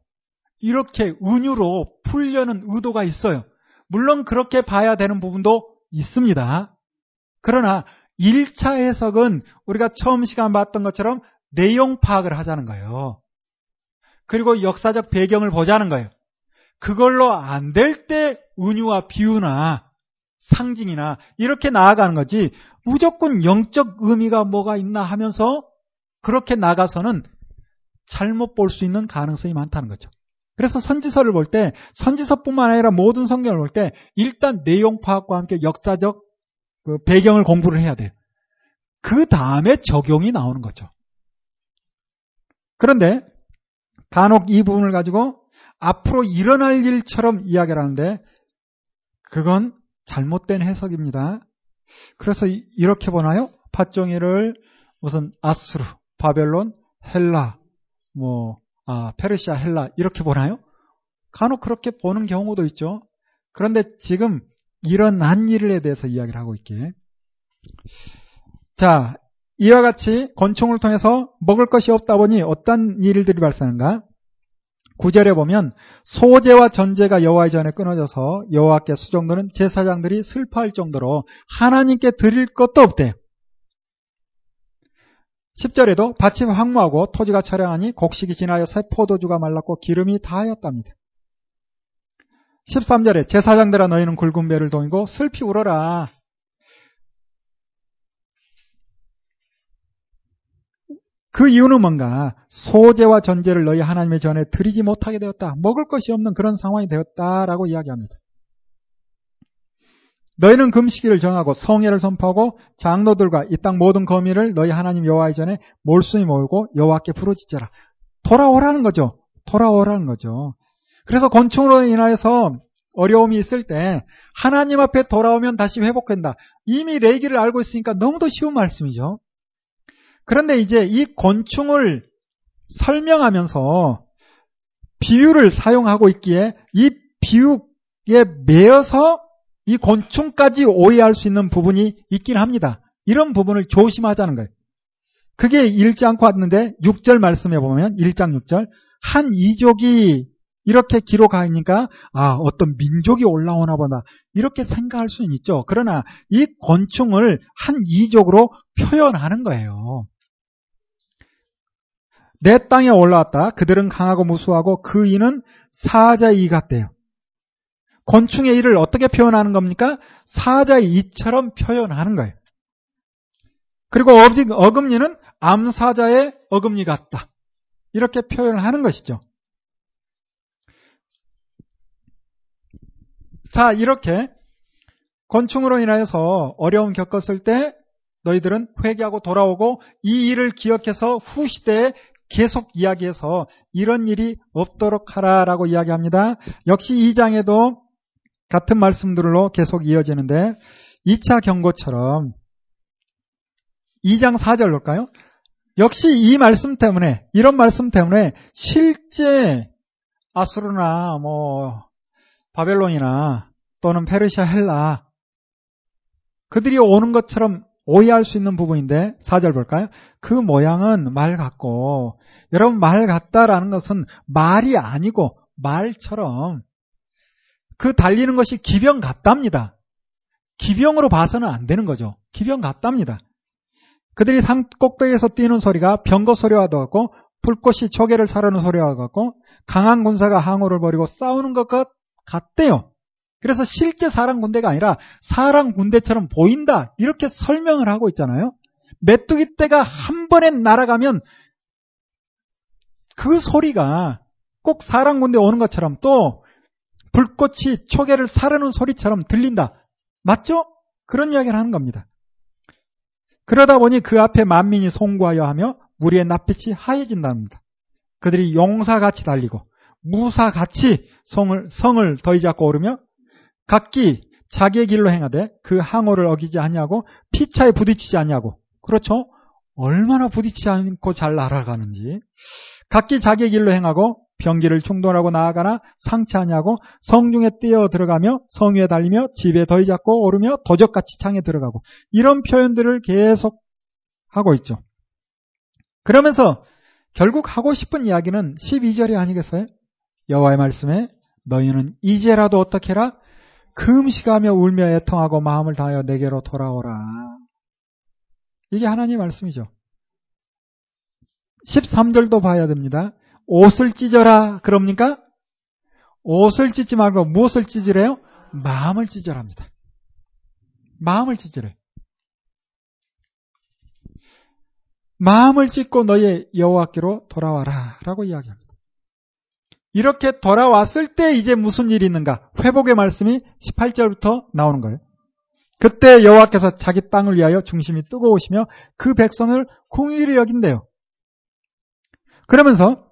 이렇게 은유로 풀려는 의도가 있어요. 물론 그렇게 봐야 되는 부분도 있습니다. 그러나 1차 해석은 우리가 처음 시간 봤던 것처럼 내용 파악을 하자는 거예요. 그리고 역사적 배경을 보자는 거예요. 그걸로 안 될 때 은유와 비유나 상징이나 이렇게 나아가는 거지 무조건 영적 의미가 뭐가 있나 하면서 그렇게 나가서는 잘못 볼 수 있는 가능성이 많다는 거죠. 그래서 선지서를 볼 때 선지서뿐만 아니라 모든 성경을 볼 때 일단 내용 파악과 함께 역사적 그 배경을 공부를 해야 돼요. 그 다음에 적용이 나오는 거죠. 그런데 간혹 이 부분을 가지고 앞으로 일어날 일처럼 이야기를 하는데 그건 잘못된 해석입니다. 그래서 이렇게 보나요? 팥종이를 무슨 아수르, 바벨론, 헬라, 뭐, 아, 페르시아, 헬라, 이렇게 보나요? 간혹 그렇게 보는 경우도 있죠. 그런데 지금 일어난 일에 대해서 이야기를 하고 있게. 자, 이와 같이 권총을 통해서 먹을 것이 없다 보니 어떤 일들이 발생하는가? 구절에 보면 소재와 전제가 여호와의 전에 끊어져서 여호와께 수종들은 제사장들이 슬퍼할 정도로 하나님께 드릴 것도 없대요. 10절에도 밭이 황무하고 토지가 처량하니 곡식이 지나여 새 포도주가 말랐고 기름이 다하였답니다. 13절에 제사장들아 너희는 굵은 배를 동이고 슬피 울어라. 그 이유는 뭔가 소재와 전제를 너희 하나님의 전에 드리지 못하게 되었다. 먹을 것이 없는 그런 상황이 되었다라고 이야기합니다. 너희는 금식일을 정하고 성회를 선포하고 장로들과 이 땅 모든 거미를 너희 하나님 여호와의 전에 몰순히 모이고 여호와께 부르짖어라. 돌아오라는 거죠. 돌아오라는 거죠. 그래서 건축으로 인하여서 어려움이 있을 때 하나님 앞에 돌아오면 다시 회복된다. 이미 레기를 알고 있으니까 너무도 쉬운 말씀이죠. 그런데 이제 이 곤충을 설명하면서 비유를 사용하고 있기에 이 비유에 매여서 이 곤충까지 오해할 수 있는 부분이 있긴 합니다. 이런 부분을 조심하자는 거예요. 그게 읽지 않고 왔는데 6절 말씀해 보면 1장 6절 한 이족이 이렇게 기록하니까 아 어떤 민족이 올라오나 보다 이렇게 생각할 수는 있죠. 그러나 이 곤충을 한 이족으로 표현하는 거예요. 내 땅에 올라왔다. 그들은 강하고 무수하고 그 이는 사자의 이 같대요. 곤충의 이를 어떻게 표현하는 겁니까? 사자의 이처럼 표현하는 거예요. 그리고 어금니는 암사자의 어금니 같다. 이렇게 표현을 하는 것이죠. 자, 이렇게 곤충으로 인하여서 어려움 겪었을 때 너희들은 회개하고 돌아오고 이 일을 기억해서 후 시대에 계속 이야기해서 이런 일이 없도록 하라라고 이야기합니다. 역시 2장에도 같은 말씀들로 계속 이어지는데 2차 경고처럼 2장 4절 볼까요? 역시 이 말씀 때문에 이런 말씀 때문에 실제 아수르나 뭐 바벨론이나 또는 페르시아 헬라 그들이 오는 것처럼 오해할 수 있는 부분인데 4절 볼까요? 그 모양은 말 같고 여러분 말 같다라는 것은 말이 아니고 말처럼 그 달리는 것이 기병 같답니다. 기병으로 봐서는 안 되는 거죠. 기병 같답니다. 그들이 산 꼭대기에서 뛰는 소리가 병거 소리와 같고 불꽃이 조개를 사르는 소리와 같고 강한 군사가 항우를 벌이고 싸우는 것 같대요. 그래서 실제 사람 군대가 아니라 사람 군대처럼 보인다. 이렇게 설명을 하고 있잖아요. 메뚜기 떼가 한 번에 날아가면 그 소리가 꼭 사람 군대 오는 것처럼 또 불꽃이 초계를 사르는 소리처럼 들린다. 맞죠? 그런 이야기를 하는 겁니다. 그러다 보니 그 앞에 만민이 송구하여 하며 무리의 낯빛이 하얘진답니다. 그들이 용사같이 달리고 무사같이 성을, 성을 더이 잡고 오르며 각기 자기의 길로 행하되 그 항호를 어기지 않냐고 피차에 부딪히지 않냐고 그렇죠? 얼마나 부딪히지 않고 잘 날아가는지 각기 자기의 길로 행하고 병기를 충돌하고 나아가나 상치하냐고 성중에 뛰어 들어가며 성위에 달리며 집에 더이 잡고 오르며 도적같이 창에 들어가고 이런 표현들을 계속 하고 있죠. 그러면서 결국 하고 싶은 이야기는 12절이 아니겠어요? 여호와의 말씀에 너희는 이제라도 어떻게 해라? 금식하며 울며 애통하고 마음을 다하여 내게로 돌아오라. 이게 하나님 말씀이죠. 13절도 봐야 됩니다. 옷을 찢어라. 그럽니까? 옷을 찢지 말고 무엇을 찢으래요? 마음을 찢으랍니다. 마음을 찢으래. 마음을 찢고 너의 여호와께로 돌아와라. 라고 이야기합니다. 이렇게 돌아왔을 때 이제 무슨 일이 있는가? 회복의 말씀이 18절부터 나오는 거예요. 그때 여호와께서 자기 땅을 위하여 중심이 뜨거우시며 그 백성을 궁일이 여긴대요. 그러면서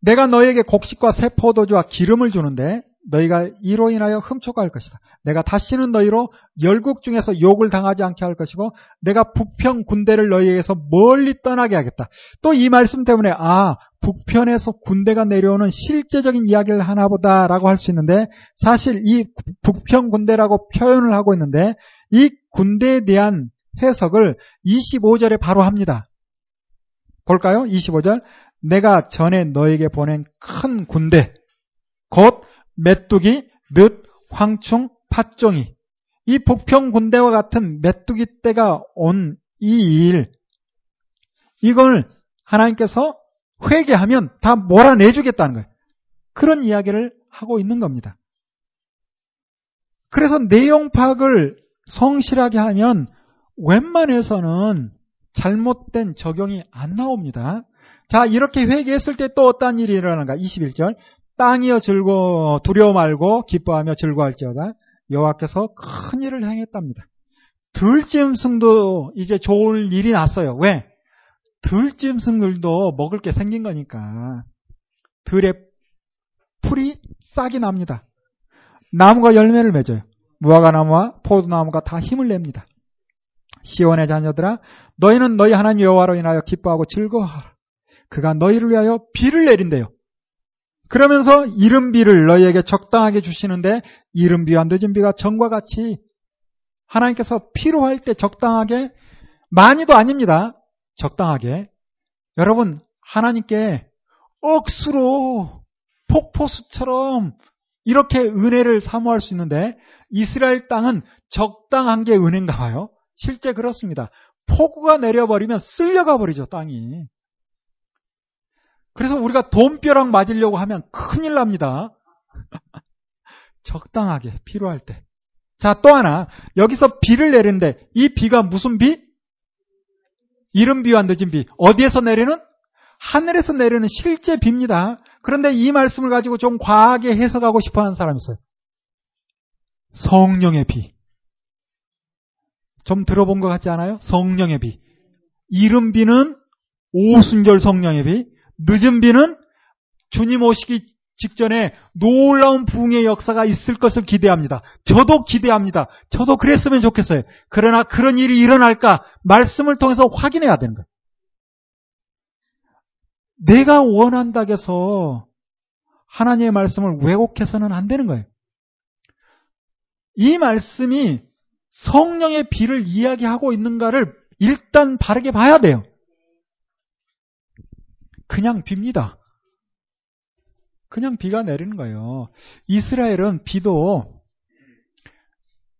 내가 너에게 곡식과 새 포도주와 기름을 주는데 너희가 이로 인하여 흠초할 것이다. 내가 다시는 너희로 열국 중에서 욕을 당하지 않게 할 것이고 내가 북평 군대를 너희에게서 멀리 떠나게 하겠다. 또 이 말씀 때문에 아 북편에서 군대가 내려오는 실제적인 이야기를 하나보다라고 할 수 있는데 사실 이 북편 군대라고 표현을 하고 있는데 이 군대에 대한 해석을 25절에 바로 합니다. 볼까요? 25절 내가 전에 너에게 보낸 큰 군대 곧 메뚜기, 늑, 황충, 팥종이 이 북평 군대와 같은 메뚜기 때가 온 이 일, 이걸 하나님께서 회개하면 다 몰아내주겠다는 거예요. 그런 이야기를 하고 있는 겁니다. 그래서 내용 파악을 성실하게 하면 웬만해서는 잘못된 적용이 안 나옵니다. 자, 이렇게 회개했을 때 또 어떤 일이 일어나는가? 21절. 땅이여 즐거 두려워 말고 기뻐하며 즐거할지어다. 여호와께서 큰 일을 행했답니다. 들짐승도 이제 좋을 일이 났어요. 왜? 들짐승들도 먹을 게 생긴 거니까. 들에 풀이 싹이 납니다. 나무가 열매를 맺어요. 무화과 나무와 포도나무가 다 힘을 냅니다. 시온의 자녀들아 너희는 너희 하나님 여호와로 인하여 기뻐하고 즐거워하라. 그가 너희를 위하여 비를 내린대요. 그러면서 이른 비를 너희에게 적당하게 주시는데 이른 비와 늦은 비가 정과 같이 하나님께서 필요할 때 적당하게 많이도 아닙니다. 적당하게 여러분 하나님께 억수로 폭포수처럼 이렇게 은혜를 사모할 수 있는데 이스라엘 땅은 적당한 게 은혜인가 봐요. 실제 그렇습니다. 폭우가 내려버리면 쓸려가 버리죠, 땅이. 그래서 우리가 돈벼락 맞으려고 하면 큰일 납니다. 적당하게 필요할 때. 자, 또 하나. 여기서 비를 내리는데 이 비가 무슨 비? 이른 비와 늦은 비. 어디에서 내리는? 하늘에서 내리는 실제 비입니다. 그런데 이 말씀을 가지고 좀 과하게 해석하고 싶어 하는 사람이 있어요. 성령의 비. 좀 들어본 것 같지 않아요? 성령의 비. 이른 비는 오순절 성령의 비, 늦은 비는 주님 오시기 직전에 놀라운 부흥의 역사가 있을 것을 기대합니다. 저도 기대합니다. 저도 그랬으면 좋겠어요. 그러나 그런 일이 일어날까 말씀을 통해서 확인해야 되는 거예요. 내가 원한다고 해서 하나님의 말씀을 왜곡해서는 안 되는 거예요. 이 말씀이 성령의 비를 이야기하고 있는가를 일단 바르게 봐야 돼요. 그냥 빕니다. 그냥 비가 내리는 거예요. 이스라엘은 비도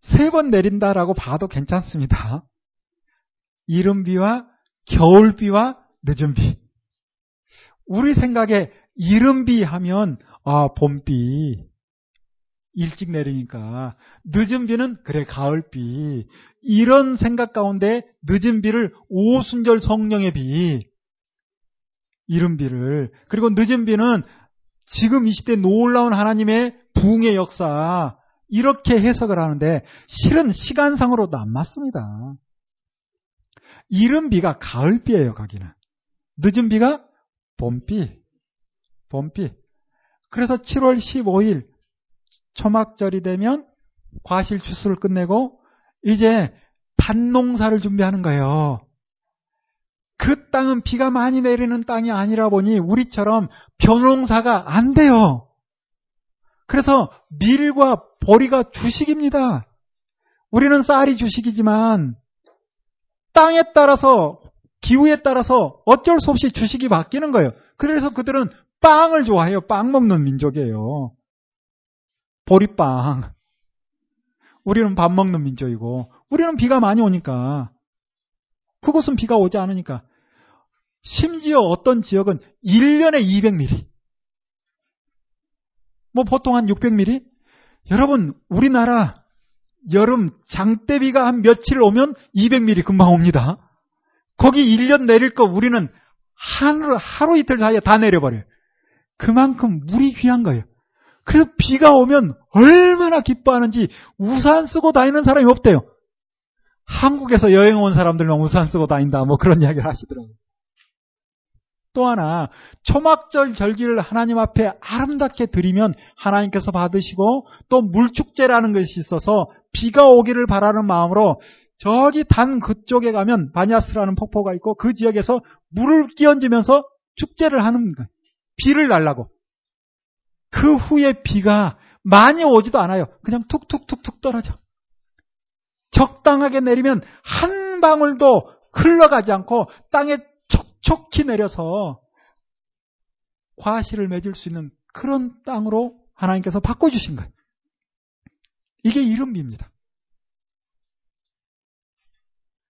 세 번 내린다라고 봐도 괜찮습니다. 이른 비와 겨울 비와 늦은 비. 우리 생각에 이른 비 하면 아 봄비 일찍 내리니까 늦은 비는 그래 가을비 이런 생각 가운데 늦은 비를 오순절 성령의 비 이른 비를 그리고 늦은 비는 지금 이 시대 놀라운 하나님의 부흥의 역사 이렇게 해석을 하는데 실은 시간상으로도 안 맞습니다. 이른 비가 가을비예요, 거기는. 늦은 비가 봄비. 봄비. 그래서 7월 15일 초막절이 되면 과실 추수를 끝내고 이제 밭농사를 준비하는 거예요. 그 땅은 비가 많이 내리는 땅이 아니라 보니 우리처럼 벼농사가 안 돼요. 그래서 밀과 보리가 주식입니다. 우리는 쌀이 주식이지만 땅에 따라서 기후에 따라서 어쩔 수 없이 주식이 바뀌는 거예요. 그래서 그들은 빵을 좋아해요. 빵 먹는 민족이에요. 보리빵. 우리는 밥 먹는 민족이고 우리는 비가 많이 오니까 그곳은 비가 오지 않으니까. 심지어 어떤 지역은 1년에 200mm. 뭐 보통 한 600mm? 여러분, 우리나라 여름 장대비가 한 며칠 오면 200mm 금방 옵니다. 거기 1년 내릴 거 우리는 하루, 하루 이틀 사이에 다 내려버려요. 그만큼 물이 귀한 거예요. 그래서 비가 오면 얼마나 기뻐하는지 우산 쓰고 다니는 사람이 없대요. 한국에서 여행 온 사람들만 우산 쓰고 다닌다. 뭐 그런 이야기를 하시더라고요. 또 하나, 초막절 절기를 하나님 앞에 아름답게 드리면 하나님께서 받으시고 또 물축제라는 것이 있어서 비가 오기를 바라는 마음으로 저기 단 그쪽에 가면 바냐스라는 폭포가 있고 그 지역에서 물을 끼얹으면서 축제를 하는 거예요. 비를 날라고. 그 후에 비가 많이 오지도 않아요. 그냥 툭툭툭툭 떨어져. 적당하게 내리면 한 방울도 흘러가지 않고 땅에 촉촉히 내려서 과실을 맺을 수 있는 그런 땅으로 하나님께서 바꿔주신 거예요. 이게 이른비입니다.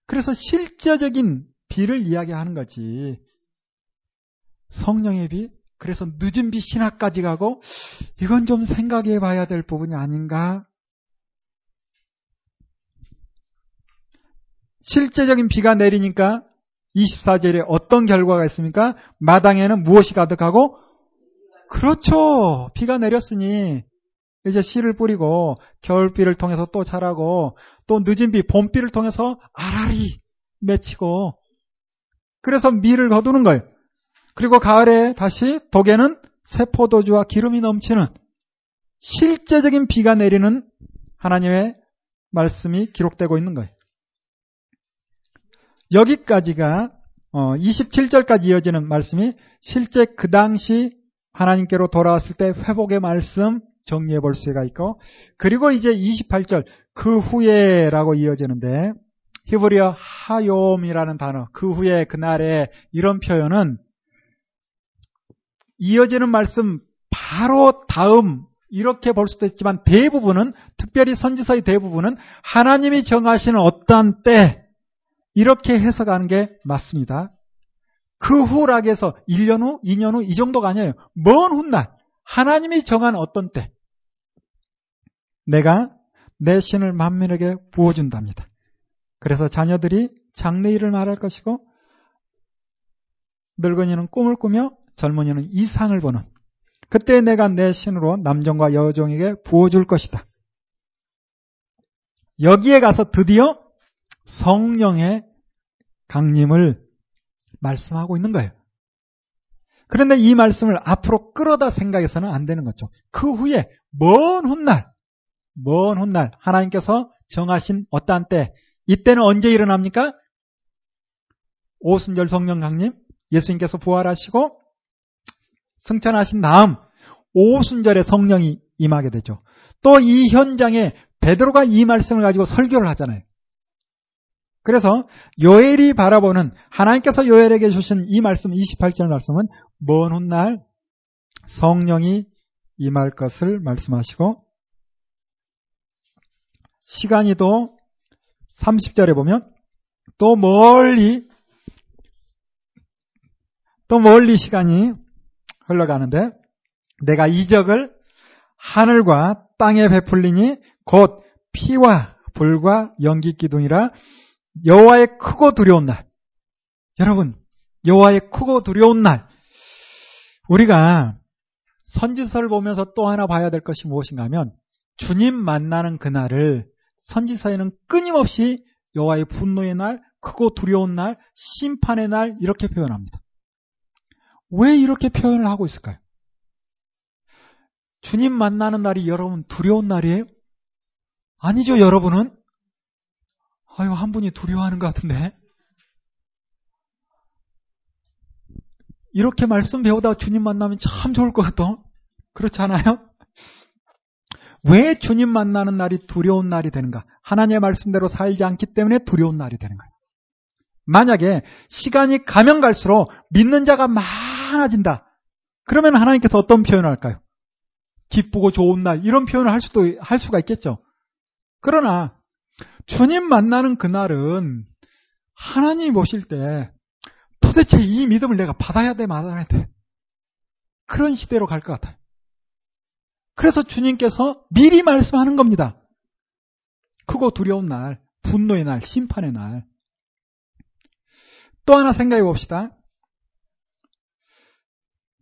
그래서 실제적인 비를 이야기하는 거지. 성령의 비, 그래서 늦은 비 신학까지 가고, 이건 좀 생각해 봐야 될 부분이 아닌가 실제적인 비가 내리니까 24절에 어떤 결과가 있습니까? 마당에는 무엇이 가득하고 그렇죠. 비가 내렸으니 이제 씨를 뿌리고 겨울비를 통해서 또 자라고 또 늦은 비 봄비를 통해서 알알이 맺히고 그래서 밀을 거두는 거예요. 그리고 가을에 다시 독에는 새 포도주와 기름이 넘치는 실제적인 비가 내리는 하나님의 말씀이 기록되고 있는 거예요. 여기까지가 27절까지 어, 이어지는 말씀이 실제 그 당시 하나님께로 돌아왔을 때 회복의 말씀 정리해 볼 수가 있고 그리고 이제 28절 그 후에라고 이어지는데 히브리어 하욤이라는 단어 그 후에 그날에 이런 표현은 이어지는 말씀 바로 다음 이렇게 볼 수도 있지만 대부분은 특별히 선지서의 대부분은 하나님이 정하시는 어떠한 때 이렇게 해석하는 게 맞습니다. 그 후락에서 1년 후, 2년 후 이 정도가 아니에요. 먼 훗날 하나님이 정한 어떤 때 내가 내 신을 만민에게 부어준답니다. 그래서 자녀들이 장래일을 말할 것이고 늙은이는 꿈을 꾸며 젊은이는 이상을 보는 그때 내가 내 신으로 남종과 여종에게 부어줄 것이다. 여기에 가서 드디어 성령의 강림을 말씀하고 있는 거예요. 그런데 이 말씀을 앞으로 끌어다 생각해서는 안 되는 거죠. 그 후에 먼 훗날, 먼 훗날 하나님께서 정하신 어떠한 때, 이때는 언제 일어납니까? 오순절 성령 강림, 예수님께서 부활하시고 승천하신 다음 오순절에 성령이 임하게 되죠. 또 이 현장에 베드로가 이 말씀을 가지고 설교를 하잖아요. 그래서 요엘이 바라보는 하나님께서 요엘에게 주신 이 말씀 28절 말씀은 먼 훗날 성령이 임할 것을 말씀하시고 시간이도 30절에 보면 또 멀리 또 멀리 시간이 흘러가는데 내가 이적을 하늘과 땅에 베풀리니 곧 피와 불과 연기 기둥이라 여호와의 크고 두려운 날. 여러분, 여호와의 크고 두려운 날. 우리가 선지서를 보면서 또 하나 봐야 될 것이 무엇인가 하면 주님 만나는 그날을 선지서에는 끊임없이 여호와의 분노의 날, 크고 두려운 날, 심판의 날 이렇게 표현합니다. 왜 이렇게 표현을 하고 있을까요? 주님 만나는 날이 여러분 두려운 날이에요? 아니죠, 여러분은? 아유, 한 분이 두려워하는 것 같은데. 이렇게 말씀 배우다 주님 만나면 참 좋을 것 같아. 그렇지 않아요? 왜 주님 만나는 날이 두려운 날이 되는가? 하나님의 말씀대로 살지 않기 때문에 두려운 날이 되는 거예요. 만약에 시간이 가면 갈수록 믿는 자가 많아진다. 그러면 하나님께서 어떤 표현을 할까요? 기쁘고 좋은 날 이런 표현을 할 수도 할 수가 있겠죠. 그러나 주님 만나는 그날은 하나님이 보실 때 도대체 이 믿음을 내가 받아야 돼, 말아야 돼. 그런 시대로 갈 것 같아요. 그래서 주님께서 미리 말씀하는 겁니다. 크고 두려운 날, 분노의 날, 심판의 날. 또 하나 생각해 봅시다.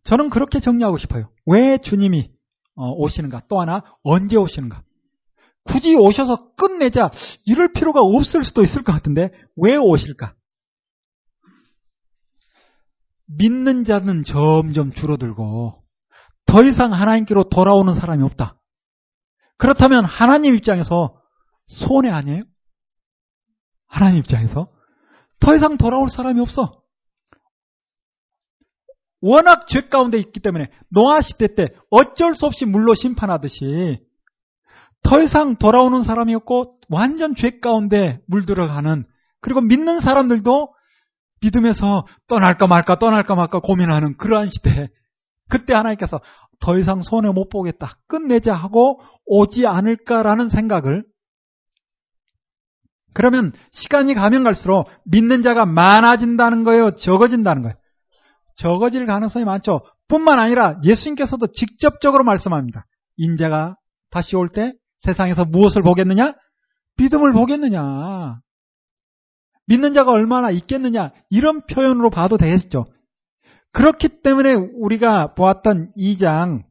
저는 그렇게 정리하고 싶어요. 왜 주님이 어, 오시는가? 또 하나, 언제 오시는가? 굳이 오셔서 끝내자 이럴 필요가 없을 수도 있을 것 같은데 왜 오실까? 믿는 자는 점점 줄어들고 더 이상 하나님께로 돌아오는 사람이 없다. 그렇다면 하나님 입장에서 손해 아니에요? 하나님 입장에서 더 이상 돌아올 사람이 없어. 워낙 죄 가운데 있기 때문에 노아 시대 때 어쩔 수 없이 물로 심판하듯이 더 이상 돌아오는 사람이 없고 완전 죄 가운데 물들어가는 그리고 믿는 사람들도 믿음에서 떠날까 말까 떠날까 말까 고민하는 그러한 시대. 그때 하나님께서 더 이상 손해 못 보겠다 끝내자 하고 오지 않을까라는 생각을 그러면 시간이 가면 갈수록 믿는 자가 많아진다는 거예요? 적어진다는 거예요? 적어질 가능성이 많죠. 뿐만 아니라 예수님께서도 직접적으로 말씀합니다. 인자가 다시 올 때 세상에서 무엇을 보겠느냐? 믿음을 보겠느냐? 믿는 자가 얼마나 있겠느냐 이런 표현으로 봐도 되겠죠. 그렇기 때문에 우리가 보았던 2장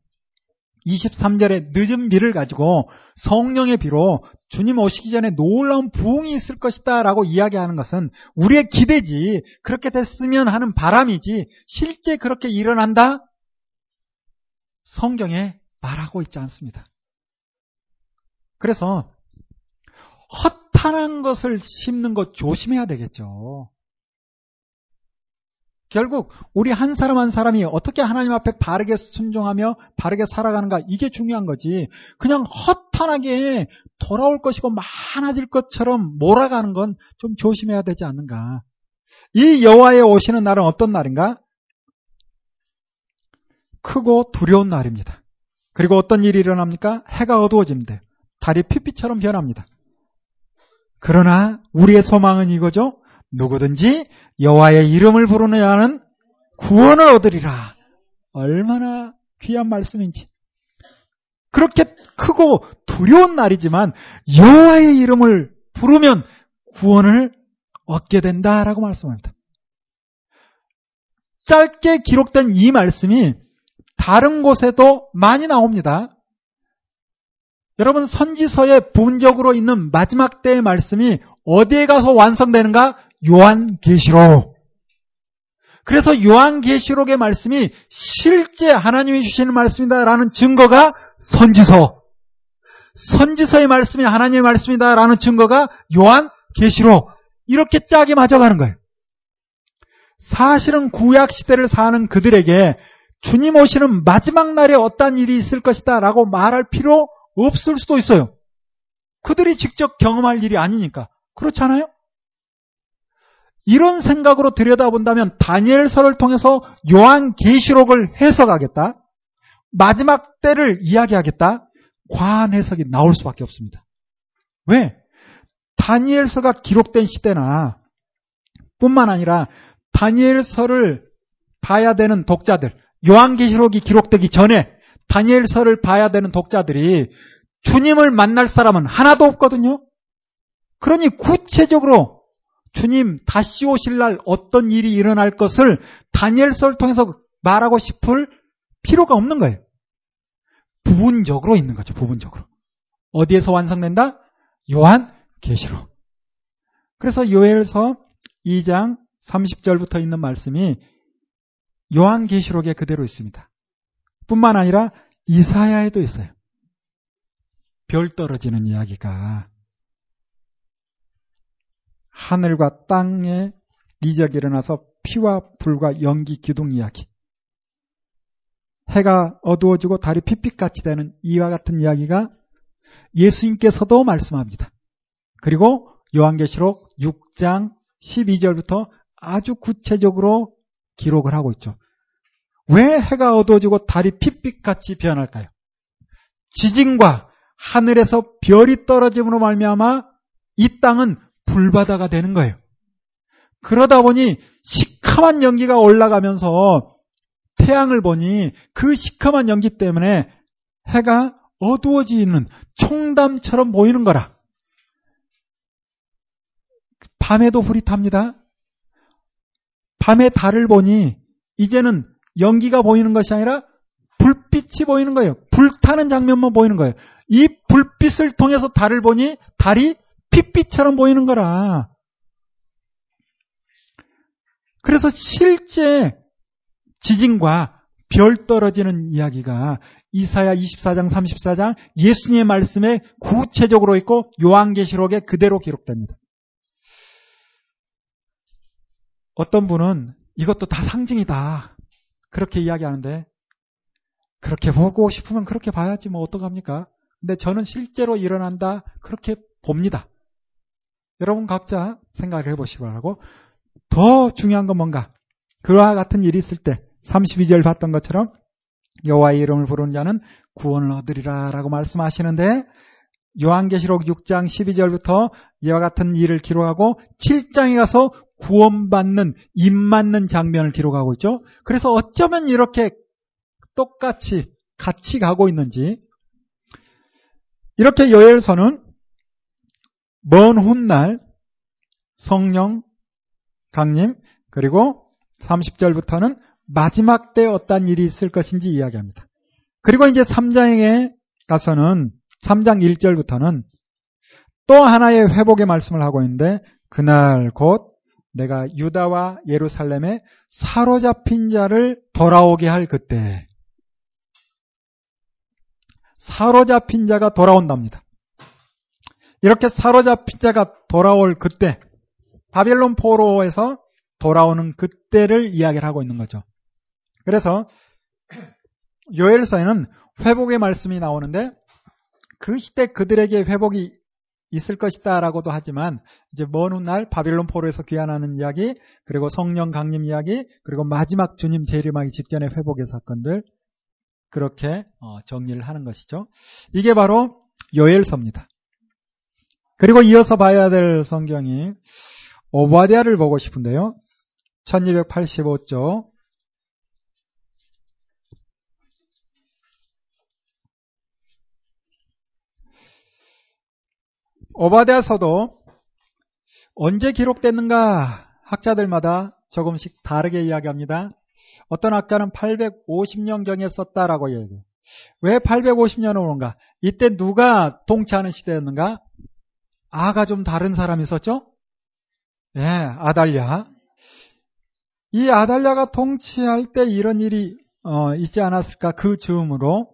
23절의 늦은 비를 가지고 성령의 비로 주님 오시기 전에 놀라운 부흥이 있을 것이다 라고 이야기하는 것은 우리의 기대지 그렇게 됐으면 하는 바람이지 실제 그렇게 일어난다? 성경에 말하고 있지 않습니다. 그래서 허탄한 것을 심는 것 조심해야 되겠죠. 결국 우리 한 사람 한 사람이 어떻게 하나님 앞에 바르게 순종하며 바르게 살아가는가 이게 중요한 거지. 그냥 허탄하게 돌아올 것이고 많아질 것처럼 몰아가는 건 좀 조심해야 되지 않는가. 이 여호와의 오시는 날은 어떤 날인가? 크고 두려운 날입니다. 그리고 어떤 일이 일어납니까? 해가 어두워집니다. 달이 피피처럼 변합니다. 그러나 우리의 소망은 이거죠. 누구든지 여호와의 이름을 부르는 자는 구원을 얻으리라. 얼마나 귀한 말씀인지. 그렇게 크고 두려운 날이지만 여호와의 이름을 부르면 구원을 얻게 된다라고 말씀합니다. 짧게 기록된 이 말씀이 다른 곳에도 많이 나옵니다. 여러분 선지서에 부분적으로 있는 마지막 때의 말씀이 어디에 가서 완성되는가? 요한계시록. 그래서 요한계시록의 말씀이 실제 하나님이 주시는 말씀이다라는 증거가 선지서. 선지서의 말씀이 하나님의 말씀이다라는 증거가 요한계시록. 이렇게 짝이 맞아가는 거예요. 사실은 구약 시대를 사는 그들에게 주님 오시는 마지막 날에 어떤 일이 있을 것이다 라고 말할 필요 없을 수도 있어요. 그들이 직접 경험할 일이 아니니까. 그렇잖아요? 이런 생각으로 들여다본다면 다니엘서를 통해서 요한 계시록을 해석하겠다. 마지막 때를 이야기하겠다. 과한 해석이 나올 수밖에 없습니다. 왜? 다니엘서가 기록된 시대나 뿐만 아니라 다니엘서를 봐야 되는 독자들, 요한계시록이 기록되기 전에 다니엘서를 봐야 되는 독자들이 주님을 만날 사람은 하나도 없거든요. 그러니 구체적으로 주님 다시 오실 날 어떤 일이 일어날 것을 다니엘서를 통해서 말하고 싶을 필요가 없는 거예요. 부분적으로 있는 거죠. 부분적으로. 어디에서 완성된다? 요한 계시록. 그래서 요엘서 2장 30절부터 있는 말씀이 요한 계시록에 그대로 있습니다. 뿐만 아니라 이사야에도 있어요. 별 떨어지는 이야기가 하늘과 땅에 이적이 일어나서 피와 불과 연기 기둥 이야기. 해가 어두워지고 달이 핏빛같이 되는 이와 같은 이야기가 예수님께서도 말씀합니다. 그리고 요한계시록 6장 12절부터 아주 구체적으로 기록을 하고 있죠. 왜 해가 어두워지고 달이 핏빛같이 변할까요? 지진과 하늘에서 별이 떨어짐으로 말미암아 이 땅은 불바다가 되는 거예요. 그러다 보니 시커먼 연기가 올라가면서 태양을 보니 그 시커먼 연기 때문에 해가 어두워지는 총담처럼 보이는 거라. 밤에도 불이 탑니다. 밤에 달을 보니 이제는 연기가 보이는 것이 아니라 불빛이 보이는 거예요. 불타는 장면만 보이는 거예요. 이 불빛을 통해서 달을 보니 달이 핏빛처럼 보이는 거라. 그래서 실제 지진과 별 떨어지는 이야기가 이사야 24장 34장 예수님의 말씀에 구체적으로 있고 요한계시록에 그대로 기록됩니다. 어떤 분은 이것도 다 상징이다. 그렇게 이야기하는데 그렇게 보고 싶으면 그렇게 봐야지 뭐 어떡합니까? 근데 저는 실제로 일어난다 그렇게 봅니다. 여러분 각자 생각을 해보시기 바라고 더 중요한 건 뭔가 그와 같은 일이 있을 때 32절 봤던 것처럼 여호와의 이름을 부르는 자는 구원을 얻으리라라고 말씀하시는데 요한계시록 6장 12절부터 이와 같은 일을 기록하고 7장에 가서 구원받는 입 맞는 장면을 기록하고 있죠. 그래서 어쩌면 이렇게 똑같이 같이 가고 있는지 이렇게 요엘서는 먼 훗날 성령, 강림, 그리고 30절부터는 마지막 때 어떤 일이 있을 것인지 이야기합니다. 그리고 이제 3장에 가서는 3장 1절부터는 또 하나의 회복의 말씀을 하고 있는데 그날 곧 내가 유다와 예루살렘에 사로잡힌 자를 돌아오게 할 그때 사로잡힌 자가 돌아온답니다. 이렇게 사로잡힌 자가 돌아올 그때 바벨론 포로에서 돌아오는 그때를 이야기를 하고 있는 거죠. 그래서 요엘서에는 회복의 말씀이 나오는데 그 시대 그들에게 회복이 있을 것이다라고도 하지만 이제 먼 훗날 바빌론 포로에서 귀환하는 이야기 그리고 성령 강림 이야기 그리고 마지막 주님 재림하기 직전의 회복의 사건들 그렇게 어, 정리를 하는 것이죠. 이게 바로 요엘서입니다. 그리고 이어서 봐야 될 성경이 오바디아를 보고 싶은데요. 1285쪽 오바댜서도 언제 기록됐는가 학자들마다 조금씩 다르게 이야기합니다. 어떤 학자는 850년경에 썼다라고 얘기해요. 왜 850년을 오는가? 이때 누가 동치하는 시대였는가? 아가 좀 다른 사람이 있었죠? 예, 아달랴. 이 아달랴가 통치할 때 이런 일이 어, 있지 않았을까 그 즈음으로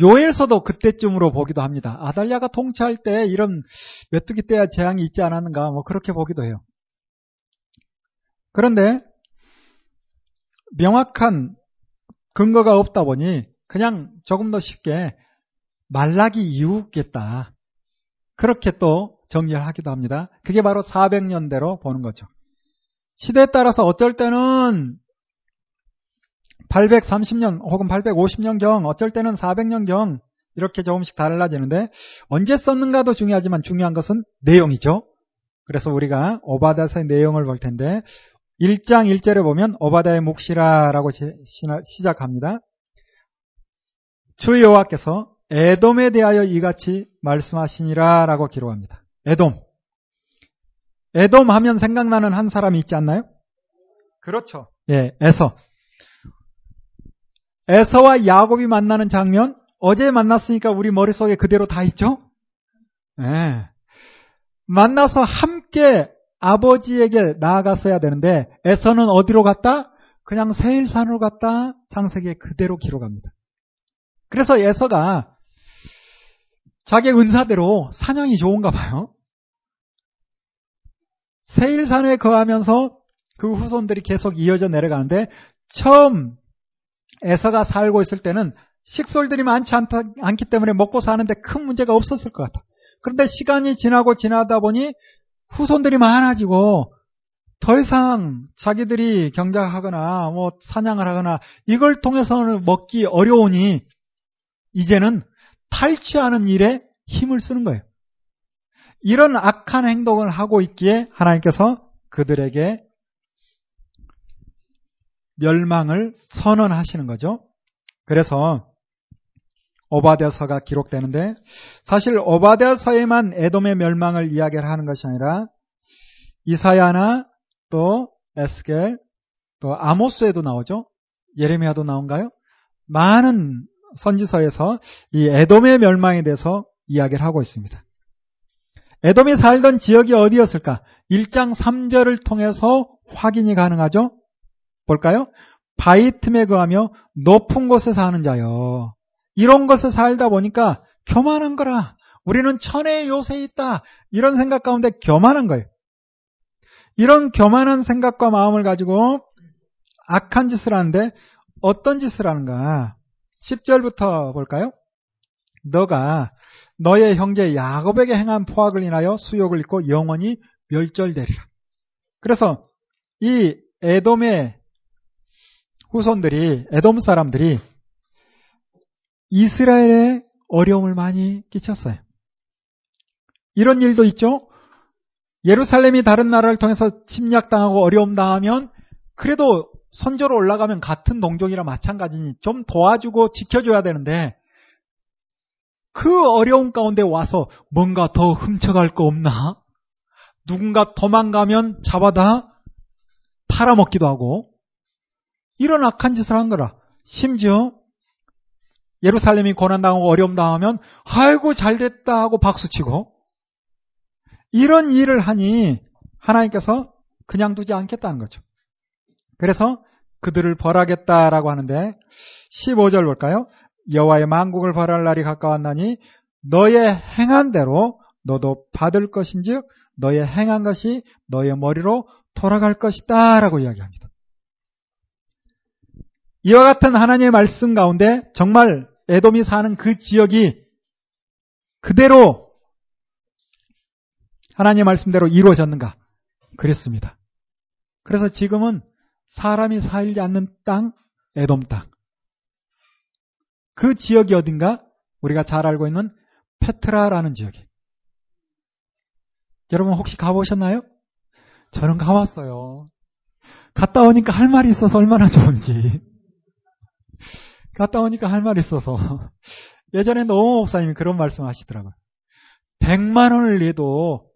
요엘서도 그때쯤으로 보기도 합니다. 아달랴가 통치할 때 이런 메뚜기 떼야 재앙이 있지 않았는가 뭐 그렇게 보기도 해요. 그런데 명확한 근거가 없다 보니 그냥 조금 더 쉽게 말라기 이후겠다. 그렇게 또 정리를 하기도 합니다. 그게 바로 400년대로 보는 거죠. 시대에 따라서 어쩔 때는 830년 혹은 850년경 어쩔 때는 400년경 이렇게 조금씩 달라지는데 언제 썼는가도 중요하지만 중요한 것은 내용이죠. 그래서 우리가 오바다서의 내용을 볼 텐데 1장 1절에 보면 오바다의 묵시라라고 시작합니다. 주 여호와께서 에돔에 대하여 이같이 말씀하시니라라고 기록합니다. 에돔. 에돔 하면 생각나는 한 사람이 있지 않나요? 그렇죠. 예, 에서. 에서와 야곱이 만나는 장면 어제 만났으니까 우리 머릿속에 그대로 다 있죠? 네. 만나서 함께 아버지에게 나아갔어야 되는데 에서는 어디로 갔다? 그냥 세일산으로 갔다 창세기에 그대로 기록합니다. 그래서 에서가 자기 은사대로 사냥이 좋은가 봐요. 세일산에 거하면서 그 후손들이 계속 이어져 내려가는데 처음 에서가 살고 있을 때는 식솔들이 많지 않다, 않기 때문에 먹고 사는데 큰 문제가 없었을 것 같아. 그런데 시간이 지나고 지나다 보니 후손들이 많아지고 더 이상 자기들이 경작하거나 뭐 사냥을 하거나 이걸 통해서는 먹기 어려우니 이제는 탈취하는 일에 힘을 쓰는 거예요. 이런 악한 행동을 하고 있기에 하나님께서 그들에게 멸망을 선언하시는 거죠. 그래서 오바데서가 기록되는데 사실 오바데서에만 에돔의 멸망을 이야기를 하는 것이 아니라 이사야나 또 에스겔 또 아모스에도 나오죠. 예레미야도 나온가요? 많은 선지서에서 이 에돔의 멸망에 대해서 이야기를 하고 있습니다. 에돔이 살던 지역이 어디였을까? 1장 3절을 통해서 확인이 가능하죠. 볼까요? 바위 틈에 거하며 높은 곳에 사는 자요. 이런 곳에 살다 보니까 교만한 거라. 우리는 천의 요새에 있다. 이런 생각 가운데 교만한 거예요. 이런 교만한 생각과 마음을 가지고 악한 짓을 하는데 어떤 짓을 하는가? 10절부터 볼까요? 너가 너의 형제 야곱에게 행한 포악을 인하여 수욕을 입고 영원히 멸절되리라. 그래서 이 에돔의 후손들이 에돔 사람들이 이스라엘에 어려움을 많이 끼쳤어요. 이런 일도 있죠. 예루살렘이 다른 나라를 통해서 침략당하고 어려움 당하면 그래도 선조로 올라가면 같은 동족이라 마찬가지니 좀 도와주고 지켜줘야 되는데 그 어려움 가운데 와서 뭔가 더 훔쳐갈 거 없나? 누군가 도망가면 잡아다 팔아먹기도 하고 이런 악한 짓을 한 거라. 심지어 예루살렘이 고난당하고 어려움 당하면 아이고 잘됐다 하고 박수치고 이런 일을 하니 하나님께서 그냥 두지 않겠다는 거죠. 그래서 그들을 벌하겠다라고 하는데 15절 볼까요? 여호와의 만국을 벌할 날이 가까웠나니 너의 행한 대로 너도 받을 것인즉 너의 행한 것이 너의 머리로 돌아갈 것이다라고 이야기합니다. 이와 같은 하나님의 말씀 가운데 정말 에돔이 사는 그 지역이 그대로 하나님의 말씀대로 이루어졌는가? 그랬습니다. 그래서 지금은 사람이 살지 않는 땅, 에돔 땅. 그 지역이 어딘가? 우리가 잘 알고 있는 페트라라는 지역이. 여러분 혹시 가보셨나요? 저는 가봤어요. 갔다 오니까 할 말이 있어서 얼마나 좋은지. 갔다 오니까 할 말이 있어서. 예전에 노 목사님이 그런 말씀 하시더라고요. 100만 원을 내도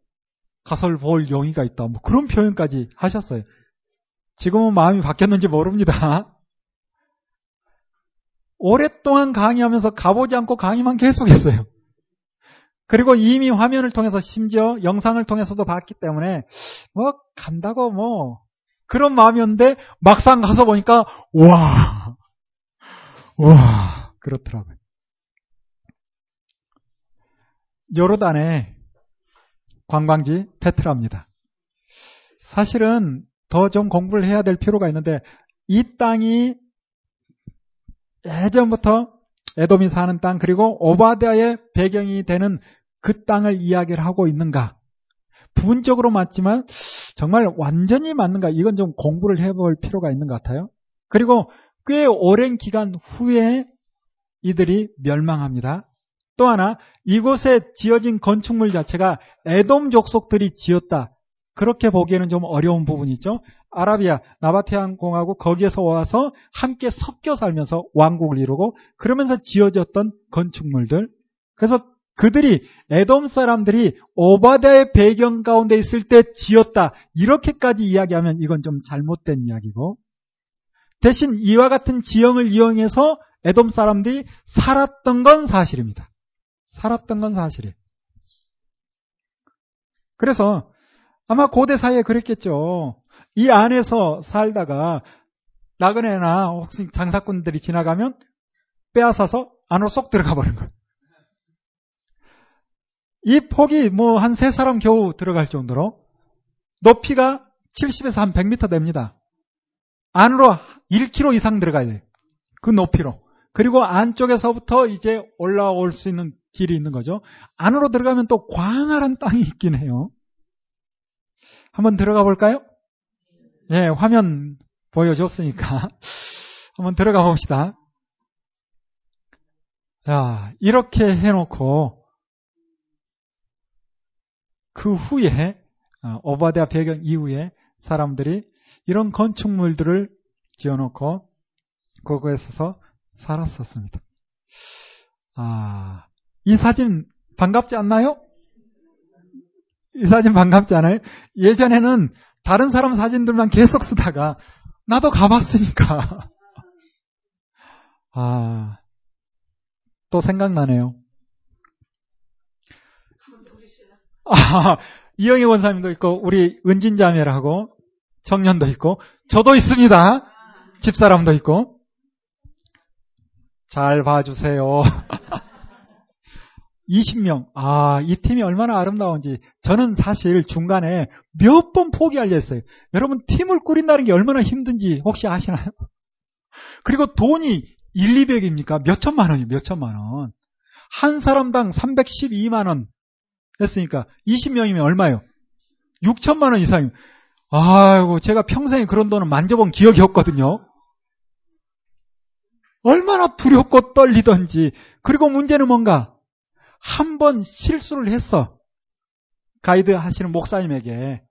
가설 볼 용의가 있다. 뭐 그런 표현까지 하셨어요. 지금은 마음이 바뀌었는지 모릅니다. 오랫동안 강의하면서 가보지 않고 강의만 계속했어요. 그리고 이미 화면을 통해서 심지어 영상을 통해서도 봤기 때문에 뭐 간다고 뭐 그런 마음이었는데 막상 가서 보니까 와, 와 그렇더라고요. 요르단의 관광지 페트라입니다. 사실은 더 좀 공부를 해야 될 필요가 있는데 이 땅이 예전부터 에돔이 사는 땅 그리고 오바댜의 배경이 되는 그 땅을 이야기를 하고 있는가? 부분적으로 맞지만 정말 완전히 맞는가? 이건 좀 공부를 해볼 필요가 있는 것 같아요. 그리고 꽤 오랜 기간 후에 이들이 멸망합니다. 또 하나 이곳에 지어진 건축물 자체가 에돔 족속들이 지었다. 그렇게 보기에는 좀 어려운 부분이 있죠. 아라비아, 나바테안 공화국 거기에서 와서 함께 섞여 살면서 왕국을 이루고 그러면서 지어졌던 건축물들. 그래서 그들이 에돔 사람들이 오바다의 배경 가운데 있을 때 지었다. 이렇게까지 이야기하면 이건 좀 잘못된 이야기고 대신 이와 같은 지형을 이용해서 에돔 사람들이 살았던 건 사실입니다. 살았던 건 사실이에요. 그래서 아마 고대 사이에 그랬겠죠. 이 안에서 살다가 나그네나 혹시 장사꾼들이 지나가면 빼앗아서 안으로 쏙 들어가 버린 거예요. 이 폭이 뭐 한 세 사람 겨우 들어갈 정도로 높이가 70에서 한 100m 됩니다. 안으로 1km 이상 들어가야 돼요. 그 높이로. 그리고 안쪽에서부터 이제 올라올 수 있는 길이 있는 거죠. 안으로 들어가면 또 광활한 땅이 있긴 해요. 한번 들어가 볼까요? 예, 화면 보여줬으니까 한번 들어가 봅시다. 자, 이렇게 해놓고 그 후에 어, 오바데아 배경 이후에 사람들이 이런 건축물들을 지어놓고 그거에서 살았었습니다. 아, 이 사진 반갑지 않나요? 이 사진 반갑지 않아요? 예전에는 다른 사람 사진들만 계속 쓰다가 나도 가봤으니까 아, 또 생각나네요. 아, 이영희 원사님도 있고 우리 은진자매라고 청년도 있고 저도 있습니다. 집사람도 있고 잘 봐주세요. 20명. 아, 이 팀이 얼마나 아름다운지. 저는 사실 중간에 몇 번 포기하려 했어요. 여러분, 팀을 꾸린다는 게 얼마나 힘든지 혹시 아시나요? 그리고 돈이 1, 200입니까? 몇 천만 원이요, 몇 천만 원. 한 사람당 312만 원 했으니까 20명이면 얼마예요? 6천만 원 이상이요. 아이고, 제가 평생에 그런 돈을 만져본 기억이 없거든요. 얼마나 두렵고 떨리던지. 그리고 문제는 뭔가? 한 번 실수를 했어. 가이드 하시는 목사님에게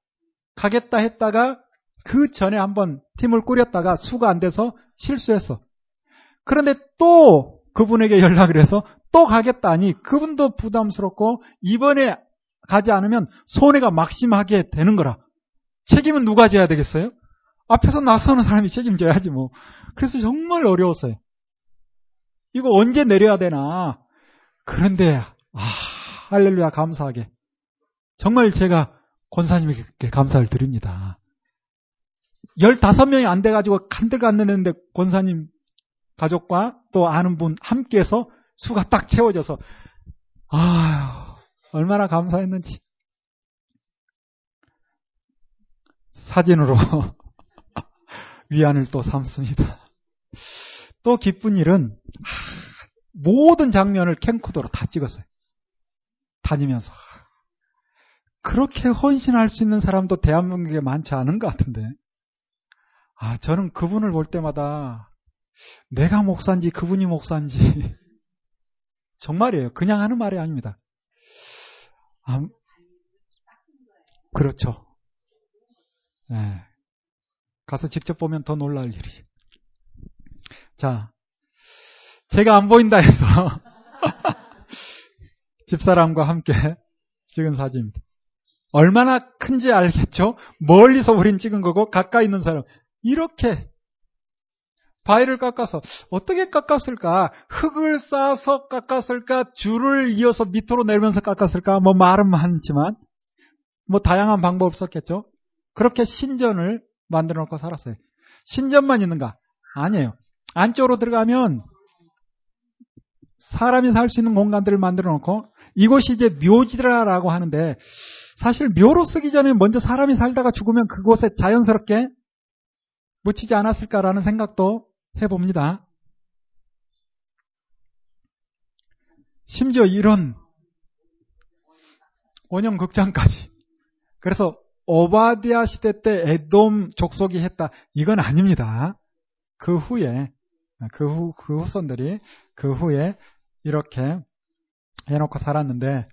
가겠다 했다가 그 전에 한번 팀을 꾸렸다가 수가 안 돼서 실수했어. 그런데 또 그분에게 연락을 해서 또 가겠다니 그분도 부담스럽고 이번에 가지 않으면 손해가 막심하게 되는 거라. 책임은 누가 져야 되겠어요? 앞에서 나서는 사람이 책임져야지 뭐. 그래서 정말 어려웠어요. 이거 언제 내려야 되나. 그런데 아 할렐루야 감사하게 정말 제가 권사님에게 감사를 드립니다. 15명이 안 돼가지고 간들간들했는데 권사님 가족과 또 아는 분 함께해서 수가 딱 채워져서 아 얼마나 감사했는지 사진으로 위안을 또 삼습니다. 또 기쁜 일은 모든 장면을 캠코더로 다 찍었어요. 다니면서 그렇게 헌신할 수 있는 사람도 대한민국에 많지 않은 것 같은데 아 저는 그분을 볼 때마다 내가 목사인지 그분이 목사인지 정말이에요. 그냥 하는 말이 아닙니다. 아, 그렇죠. 네. 가서 직접 보면 더 놀랄 일이. 자, 제가 안 보인다 해서 집사람과 함께 찍은 사진입니다. 얼마나 큰지 알겠죠? 멀리서 우린 찍은 거고 가까이 있는 사람 이렇게 바위를 깎아서 어떻게 깎았을까? 흙을 쌓아서 깎았을까? 줄을 이어서 밑으로 내리면서 깎았을까? 뭐 말은 많지만 뭐 다양한 방법 썼겠죠. 그렇게 신전을 만들어 놓고 살았어요. 신전만 있는가? 아니에요. 안쪽으로 들어가면 사람이 살 수 있는 공간들을 만들어 놓고 이곳이 이제 묘지라라고 하는데 사실 묘로 쓰기 전에 먼저 사람이 살다가 죽으면 그곳에 자연스럽게 묻히지 않았을까라는 생각도 해봅니다. 심지어 이런 원형 극장까지. 그래서 오바디아 시대 때 에돔 족속이 했다. 이건 아닙니다. 그 후에 그 후, 그 후손들이 그 후에 이렇게 해놓고 살았는데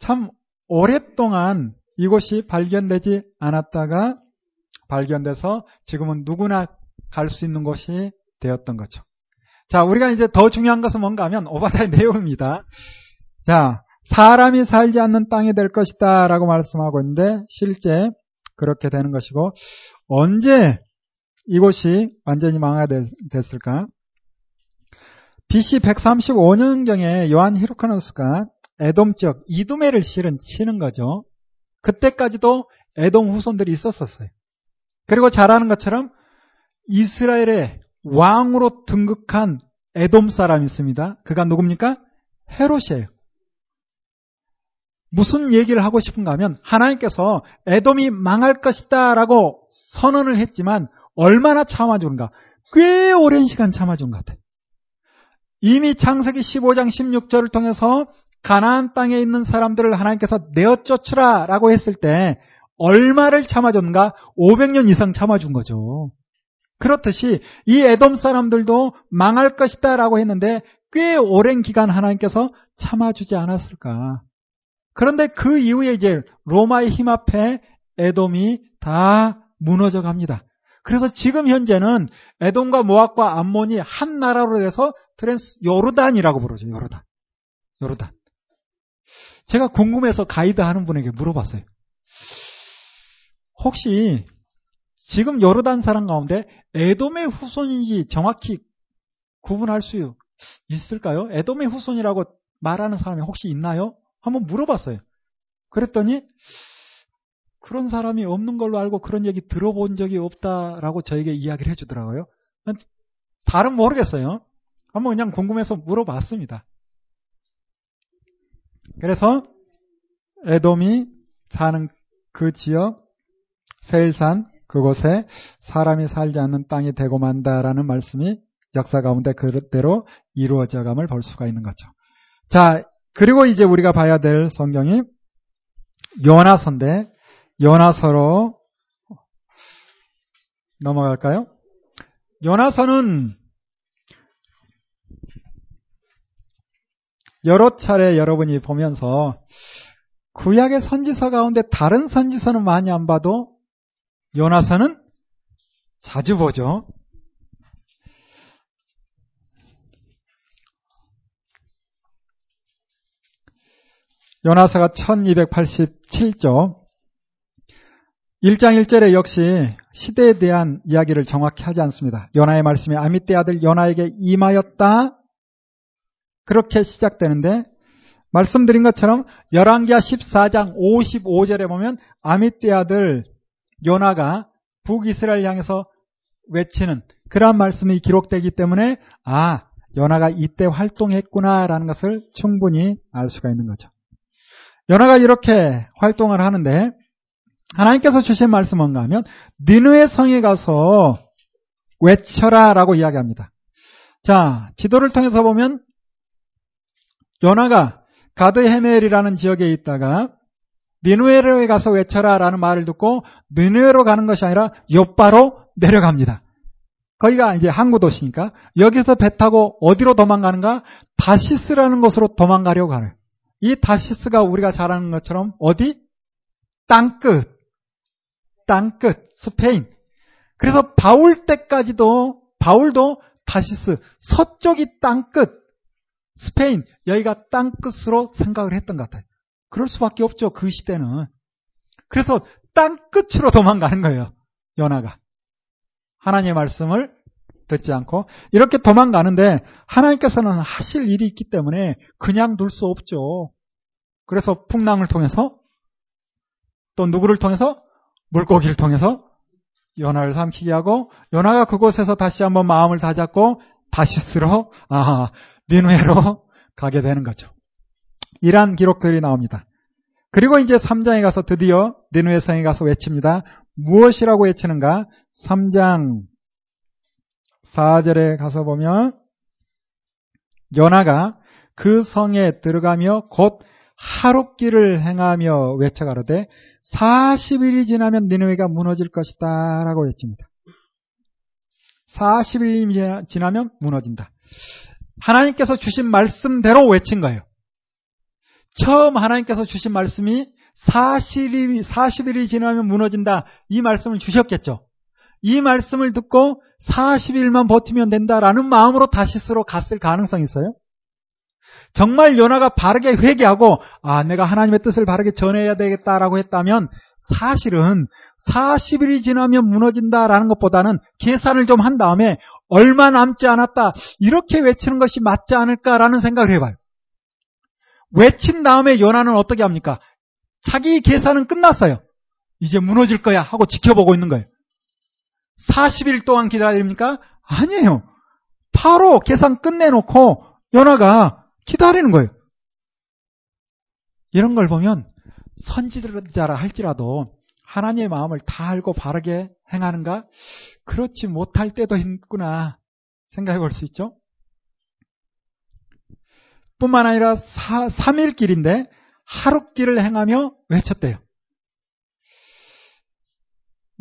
참 오랫동안 이곳이 발견되지 않았다가 발견돼서 지금은 누구나 갈 수 있는 곳이 되었던 거죠. 자, 우리가 이제 더 중요한 것은 뭔가 하면 오바다의 내용입니다. 자, 사람이 살지 않는 땅이 될 것이다 라고 말씀하고 있는데 실제 그렇게 되는 것이고 언제 이곳이 완전히 망하 됐을까? BC 135년경에 요한 히르카누스가 에돔 지역 이두메를 실은 치는 거죠. 그때까지도 에돔 후손들이 있었었어요. 그리고 잘 아는 것처럼 이스라엘의 왕으로 등극한 에돔 사람이 있습니다. 그가 누굽니까? 헤롯이에요. 무슨 얘기를 하고 싶은가 하면 하나님께서 에돔이 망할 것이다 라고 선언을 했지만 얼마나 참아주는가. 꽤 오랜 시간 참아준 것 같아요. 이미 창세기 15장 16절을 통해서 가나안 땅에 있는 사람들을 하나님께서 내어 쫓으라 라고 했을 때 얼마를 참아줬는가? 500년 이상 참아준 거죠. 그렇듯이 이 에돔 사람들도 망할 것이다 라고 했는데 꽤 오랜 기간 하나님께서 참아주지 않았을까. 그런데 그 이후에 이제 로마의 힘 앞에 에돔이 다 무너져 갑니다. 그래서 지금 현재는 에돔과 모압과 암몬이 한 나라로 돼서 트랜스 요르단이라고 부르죠. 요르단. 요르단. 제가 궁금해서 가이드 하는 분에게 물어봤어요. 혹시 지금 요르단 사람 가운데 에돔의 후손인지 정확히 구분할 수 있을까요? 에돔의 후손이라고 말하는 사람이 혹시 있나요? 한번 물어봤어요. 그랬더니 그런 사람이 없는 걸로 알고 그런 얘기 들어본 적이 없다라고 저에게 이야기를 해주더라고요. 다른 모르겠어요. 한번 그냥 궁금해서 물어봤습니다. 그래서 에돔이 사는 그 지역 세일산 그곳에 사람이 살지 않는 땅이 되고 만다라는 말씀이 역사 가운데 그대로 이루어져 감을 볼 수가 있는 거죠. 자, 그리고 이제 우리가 봐야 될 성경이 요나서인데 요나서로 넘어갈까요? 요나서는 여러 차례 여러분이 보면서 구약의 선지서 가운데 다른 선지서는 많이 안 봐도 요나서는 자주 보죠. 요나서가 1287조 1장 1절에 역시 시대에 대한 이야기를 정확히 하지 않습니다. 요나의 말씀이 아미떼 아들 요나에게 임하였다. 그렇게 시작되는데 말씀드린 것처럼 열왕기하 14장 55절에 보면 아미떼 아들 요나가 북이스라엘 향해서 외치는 그러한 말씀이 기록되기 때문에 아 요나가 이때 활동했구나라는 것을 충분히 알 수가 있는 거죠. 요나가 이렇게 활동을 하는데 하나님께서 주신 말씀 뭔가 하면 니누의 성에 가서 외쳐라라고 이야기합니다. 자, 지도를 통해서 보면 요나가 가드 헤멜이라는 지역에 있다가 니누에로에 가서 외쳐라라는 말을 듣고 니누에로 가는 것이 아니라 요바로 내려갑니다. 거기가 이제 항구 도시니까 여기서 배 타고 어디로 도망가는가? 다시스라는 곳으로 도망가려고 하는. 이 다시스가 우리가 잘 아는 것처럼 어디? 땅끝. 땅끝. 스페인. 그래서 바울 때까지도 바울도 다시스 서쪽이 땅끝. 스페인 여기가 땅끝으로 생각을 했던 것 같아요. 그럴 수밖에 없죠. 그 시대는. 그래서 땅끝으로 도망가는 거예요. 연하가. 하나님의 말씀을 듣지 않고 이렇게 도망가는데 하나님께서는 하실 일이 있기 때문에 그냥 둘 수 없죠. 그래서 풍랑을 통해서 또 누구를 통해서 물고기를 통해서 연하를 삼키게 하고 연하가 그곳에서 다시 한번 마음을 다잡고 다시 쓰러 아 니누에로 가게 되는 거죠. 이러한 기록들이 나옵니다. 그리고 이제 3장에 가서 드디어 니누의 성에 가서 외칩니다. 무엇이라고 외치는가? 3장 4절에 가서 보면 요나가 그 성에 들어가며 곧 하룻길을 행하며 외쳐가로되 40일이 지나면 니누이가 무너질 것이다 라고 외칩니다. 40일이 지나면 무너진다. 하나님께서 주신 말씀대로 외친 거예요. 처음 하나님께서 주신 말씀이 40일이, 40일이 지나면 무너진다. 이 말씀을 주셨겠죠. 이 말씀을 듣고 40일만 버티면 된다라는 마음으로 다시스로 갔을 가능성이 있어요. 정말 요나가 바르게 회개하고 아 내가 하나님의 뜻을 바르게 전해야 되겠다라고 했다면 사실은 40일이 지나면 무너진다라는 것보다는 계산을 좀 한 다음에 얼마 남지 않았다 이렇게 외치는 것이 맞지 않을까라는 생각을 해봐요. 외친 다음에 요나는 어떻게 합니까? 자기 계산은 끝났어요. 이제 무너질 거야 하고 지켜보고 있는 거예요. 40일 동안 기다립니까? 아니에요. 바로 계산 끝내놓고 요나가 기다리는 거예요. 이런 걸 보면 선지자라 할지라도 하나님의 마음을 다 알고 바르게 행하는가? 그렇지 못할 때도 있구나 생각해 볼 수 있죠. 뿐만 아니라 3일 길인데 하루 길을 행하며 외쳤대요.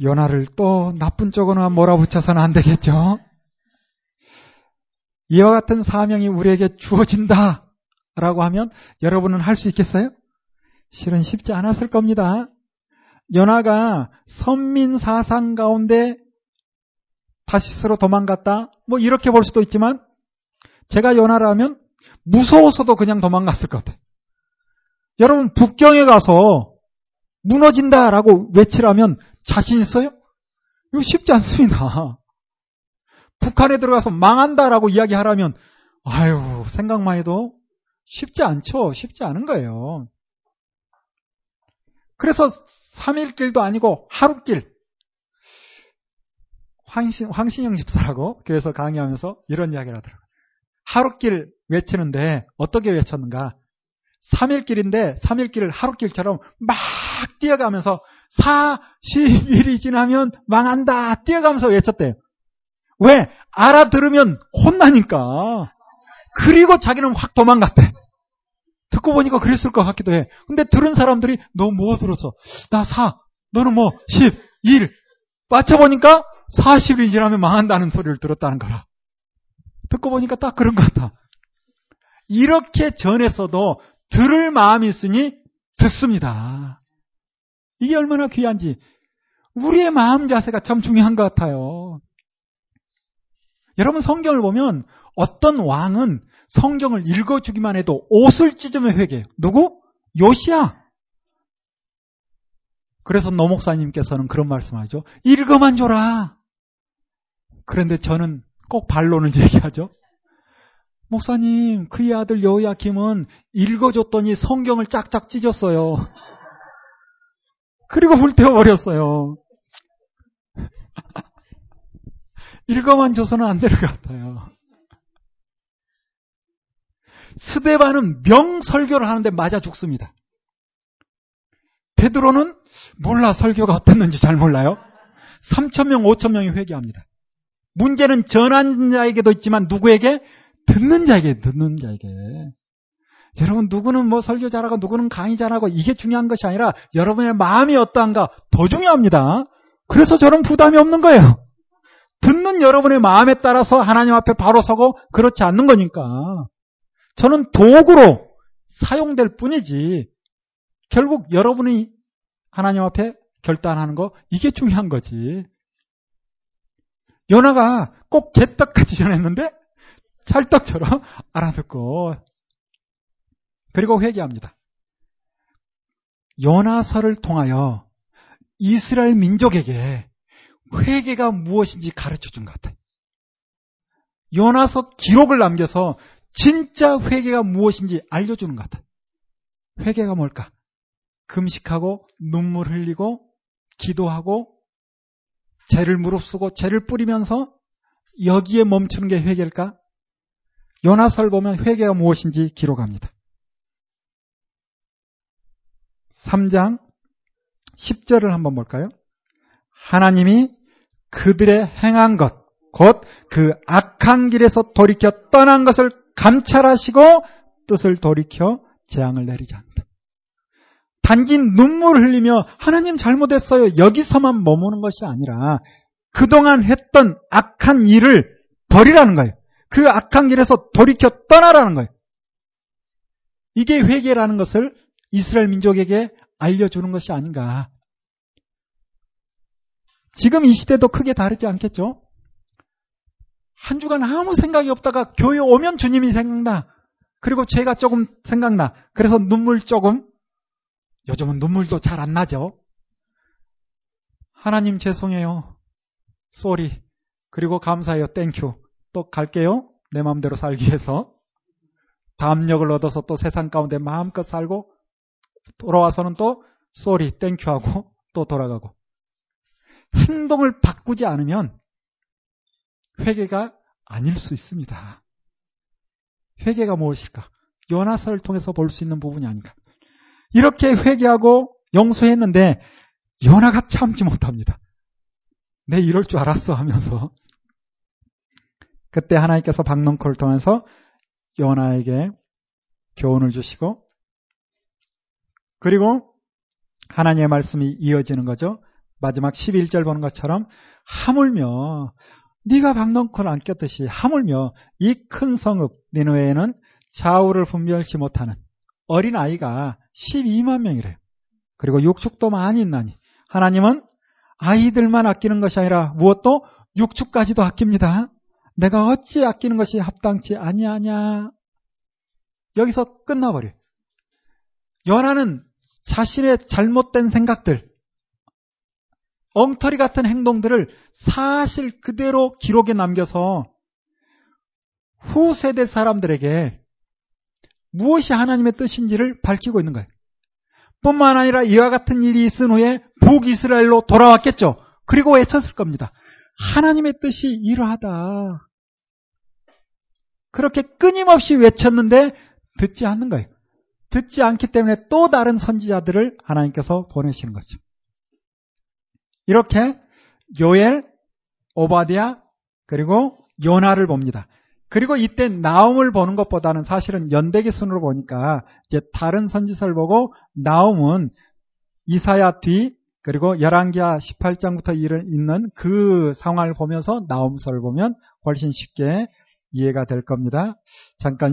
연하를 또 나쁜 쪽으로 몰아붙여서는 안 되겠죠. 이와 같은 사명이 우리에게 주어진다. 라고 하면 여러분은 할 수 있겠어요? 실은 쉽지 않았을 겁니다. 연하가 선민 사상 가운데 다시스로 도망갔다. 뭐 이렇게 볼 수도 있지만 제가 연하라면 무서워서도 그냥 도망갔을 것 같아요. 여러분 북경에 가서 무너진다라고 외치라면 자신 있어요? 이거 쉽지 않습니다. 북한에 들어가서 망한다라고 이야기하라면 아유 생각만 해도 쉽지 않죠. 쉽지 않은 거예요. 그래서 3일 길도 아니고 하루 길 황신, 황신영 집사라고 교회에서 강의하면서 이런 이야기를 하더라고요. 하루 길 외치는데 어떻게 외쳤는가? 3일 길인데 3일 길을 하루 길처럼 막 뛰어가면서 40일이 지나면 망한다 뛰어가면서 외쳤대요. 왜? 알아들으면 혼나니까. 그리고 자기는 확 도망갔대. 듣고 보니까 그랬을 것 같기도 해. 근데 들은 사람들이 너 뭐 들었어? 나 4. 너는 뭐 10, 1. 맞춰보니까 40일이 지나면 망한다는 소리를 들었다는 거라. 듣고 보니까 딱 그런 것 같아. 이렇게 전했어도 들을 마음이 있으니 듣습니다. 이게 얼마나 귀한지. 우리의 마음 자세가 참 중요한 것 같아요. 여러분 성경을 보면 어떤 왕은 성경을 읽어주기만 해도 옷을 찢으며 회개해요. 누구? 요시야. 그래서 노 목사님께서는 그런 말씀하죠. 읽어만 줘라. 그런데 저는 꼭 반론을 제기하죠. 목사님, 그의 아들 여호야킴은 읽어줬더니 성경을 짝짝 찢었어요. 그리고 불태워버렸어요. 읽어만 줘서는 안 될 것 같아요. 스데반은 명설교를 하는데 맞아 죽습니다. 베드로는 몰라 설교가 어땠는지 잘 몰라요. 3천명 5천명이 회개합니다. 문제는 전한 자에게도 있지만 누구에게? 듣는 자에게, 듣는 자에게. 여러분, 누구는 뭐 설교 잘하고 누구는 강의 잘하고 이게 중요한 것이 아니라 여러분의 마음이 어떠한가 더 중요합니다. 그래서 저런 부담이 없는 거예요. 듣는 여러분의 마음에 따라서 하나님 앞에 바로 서고 그렇지 않는 거니까. 저는 도구로 사용될 뿐이지 결국 여러분이 하나님 앞에 결단하는 거 이게 중요한 거지. 요나가 꼭 개떡같이 전했는데 찰떡처럼 알아듣고 그리고 회개합니다. 요나서를 통하여 이스라엘 민족에게 회개가 무엇인지 가르쳐 준 것 같아요. 요나서 기록을 남겨서 진짜 회개가 무엇인지 알려주는 것 같아요. 회개가 뭘까? 금식하고 눈물 흘리고 기도하고 죄를 무릅쓰고 죄를 뿌리면서 여기에 멈추는 게 회개일까? 요나서를 보면 회개가 무엇인지 기록합니다. 3장 10절을 한번 볼까요? 하나님이 그들의 행한 것, 곧 그 악한 길에서 돌이켜 떠난 것을 감찰하시고 뜻을 돌이켜 재앙을 내리지 않는다. 단지 눈물 흘리며 하나님 잘못했어요. 여기서만 머무는 것이 아니라 그동안 했던 악한 일을 버리라는 거예요. 그 악한 길에서 돌이켜 떠나라는 거예요. 이게 회개라는 것을 이스라엘 민족에게 알려주는 것이 아닌가. 지금 이 시대도 크게 다르지 않겠죠? 한 주간 아무 생각이 없다가 교회 오면 주님이 생각나. 그리고 죄가 조금 생각나. 그래서 눈물 조금. 요즘은 눈물도 잘 안 나죠? 하나님 죄송해요. Sorry. 그리고 감사해요. Thank you. 또 갈게요. 내 마음대로 살기 위해서. 담력을 얻어서 또 세상 가운데 마음껏 살고 돌아와서는 또 sorry, thank you 하고 또 돌아가고. 행동을 바꾸지 않으면 회개가 아닐 수 있습니다. 회개가 무엇일까? 요나서를 통해서 볼 수 있는 부분이 아닌가. 이렇게 회개하고 용서했는데 요나가 참지 못합니다. 내 이럴 줄 알았어 하면서 그때 하나님께서 박농코를 통해서 요나에게 교훈을 주시고 그리고 하나님의 말씀이 이어지는 거죠. 마지막 11절 보는 것처럼 하물며 네가 박넝쿨을 안 꼈듯이 하물며 이 큰 성읍 니누에는 좌우를 분별치 못하는 어린 아이가 12만 명이래요. 그리고 육축도 많이 있나니 하나님은 아이들만 아끼는 것이 아니라 무엇도 육축까지도 아낍니다. 내가 어찌 아끼는 것이 합당치 아니하냐. 여기서 끝나버려요. 연하는 자신의 잘못된 생각들, 엉터리 같은 행동들을 사실 그대로 기록에 남겨서 후세대 사람들에게 무엇이 하나님의 뜻인지를 밝히고 있는 거예요. 뿐만 아니라 이와 같은 일이 있은 후에 북이스라엘로 돌아왔겠죠. 그리고 외쳤을 겁니다. 하나님의 뜻이 이러하다. 그렇게 끊임없이 외쳤는데 듣지 않는 거예요. 듣지 않기 때문에 또 다른 선지자들을 하나님께서 보내시는 거죠. 이렇게 요엘, 오바디아, 그리고 요나를 봅니다. 그리고 이때 나움을 보는 것보다는 사실은 연대기 순으로 보니까 이제 다른 선지서를 보고 나움은 이사야 뒤 그리고 열왕기하 18장부터 있는 그 상황을 보면서 나움서를 보면 훨씬 쉽게 이해가 될 겁니다. 잠깐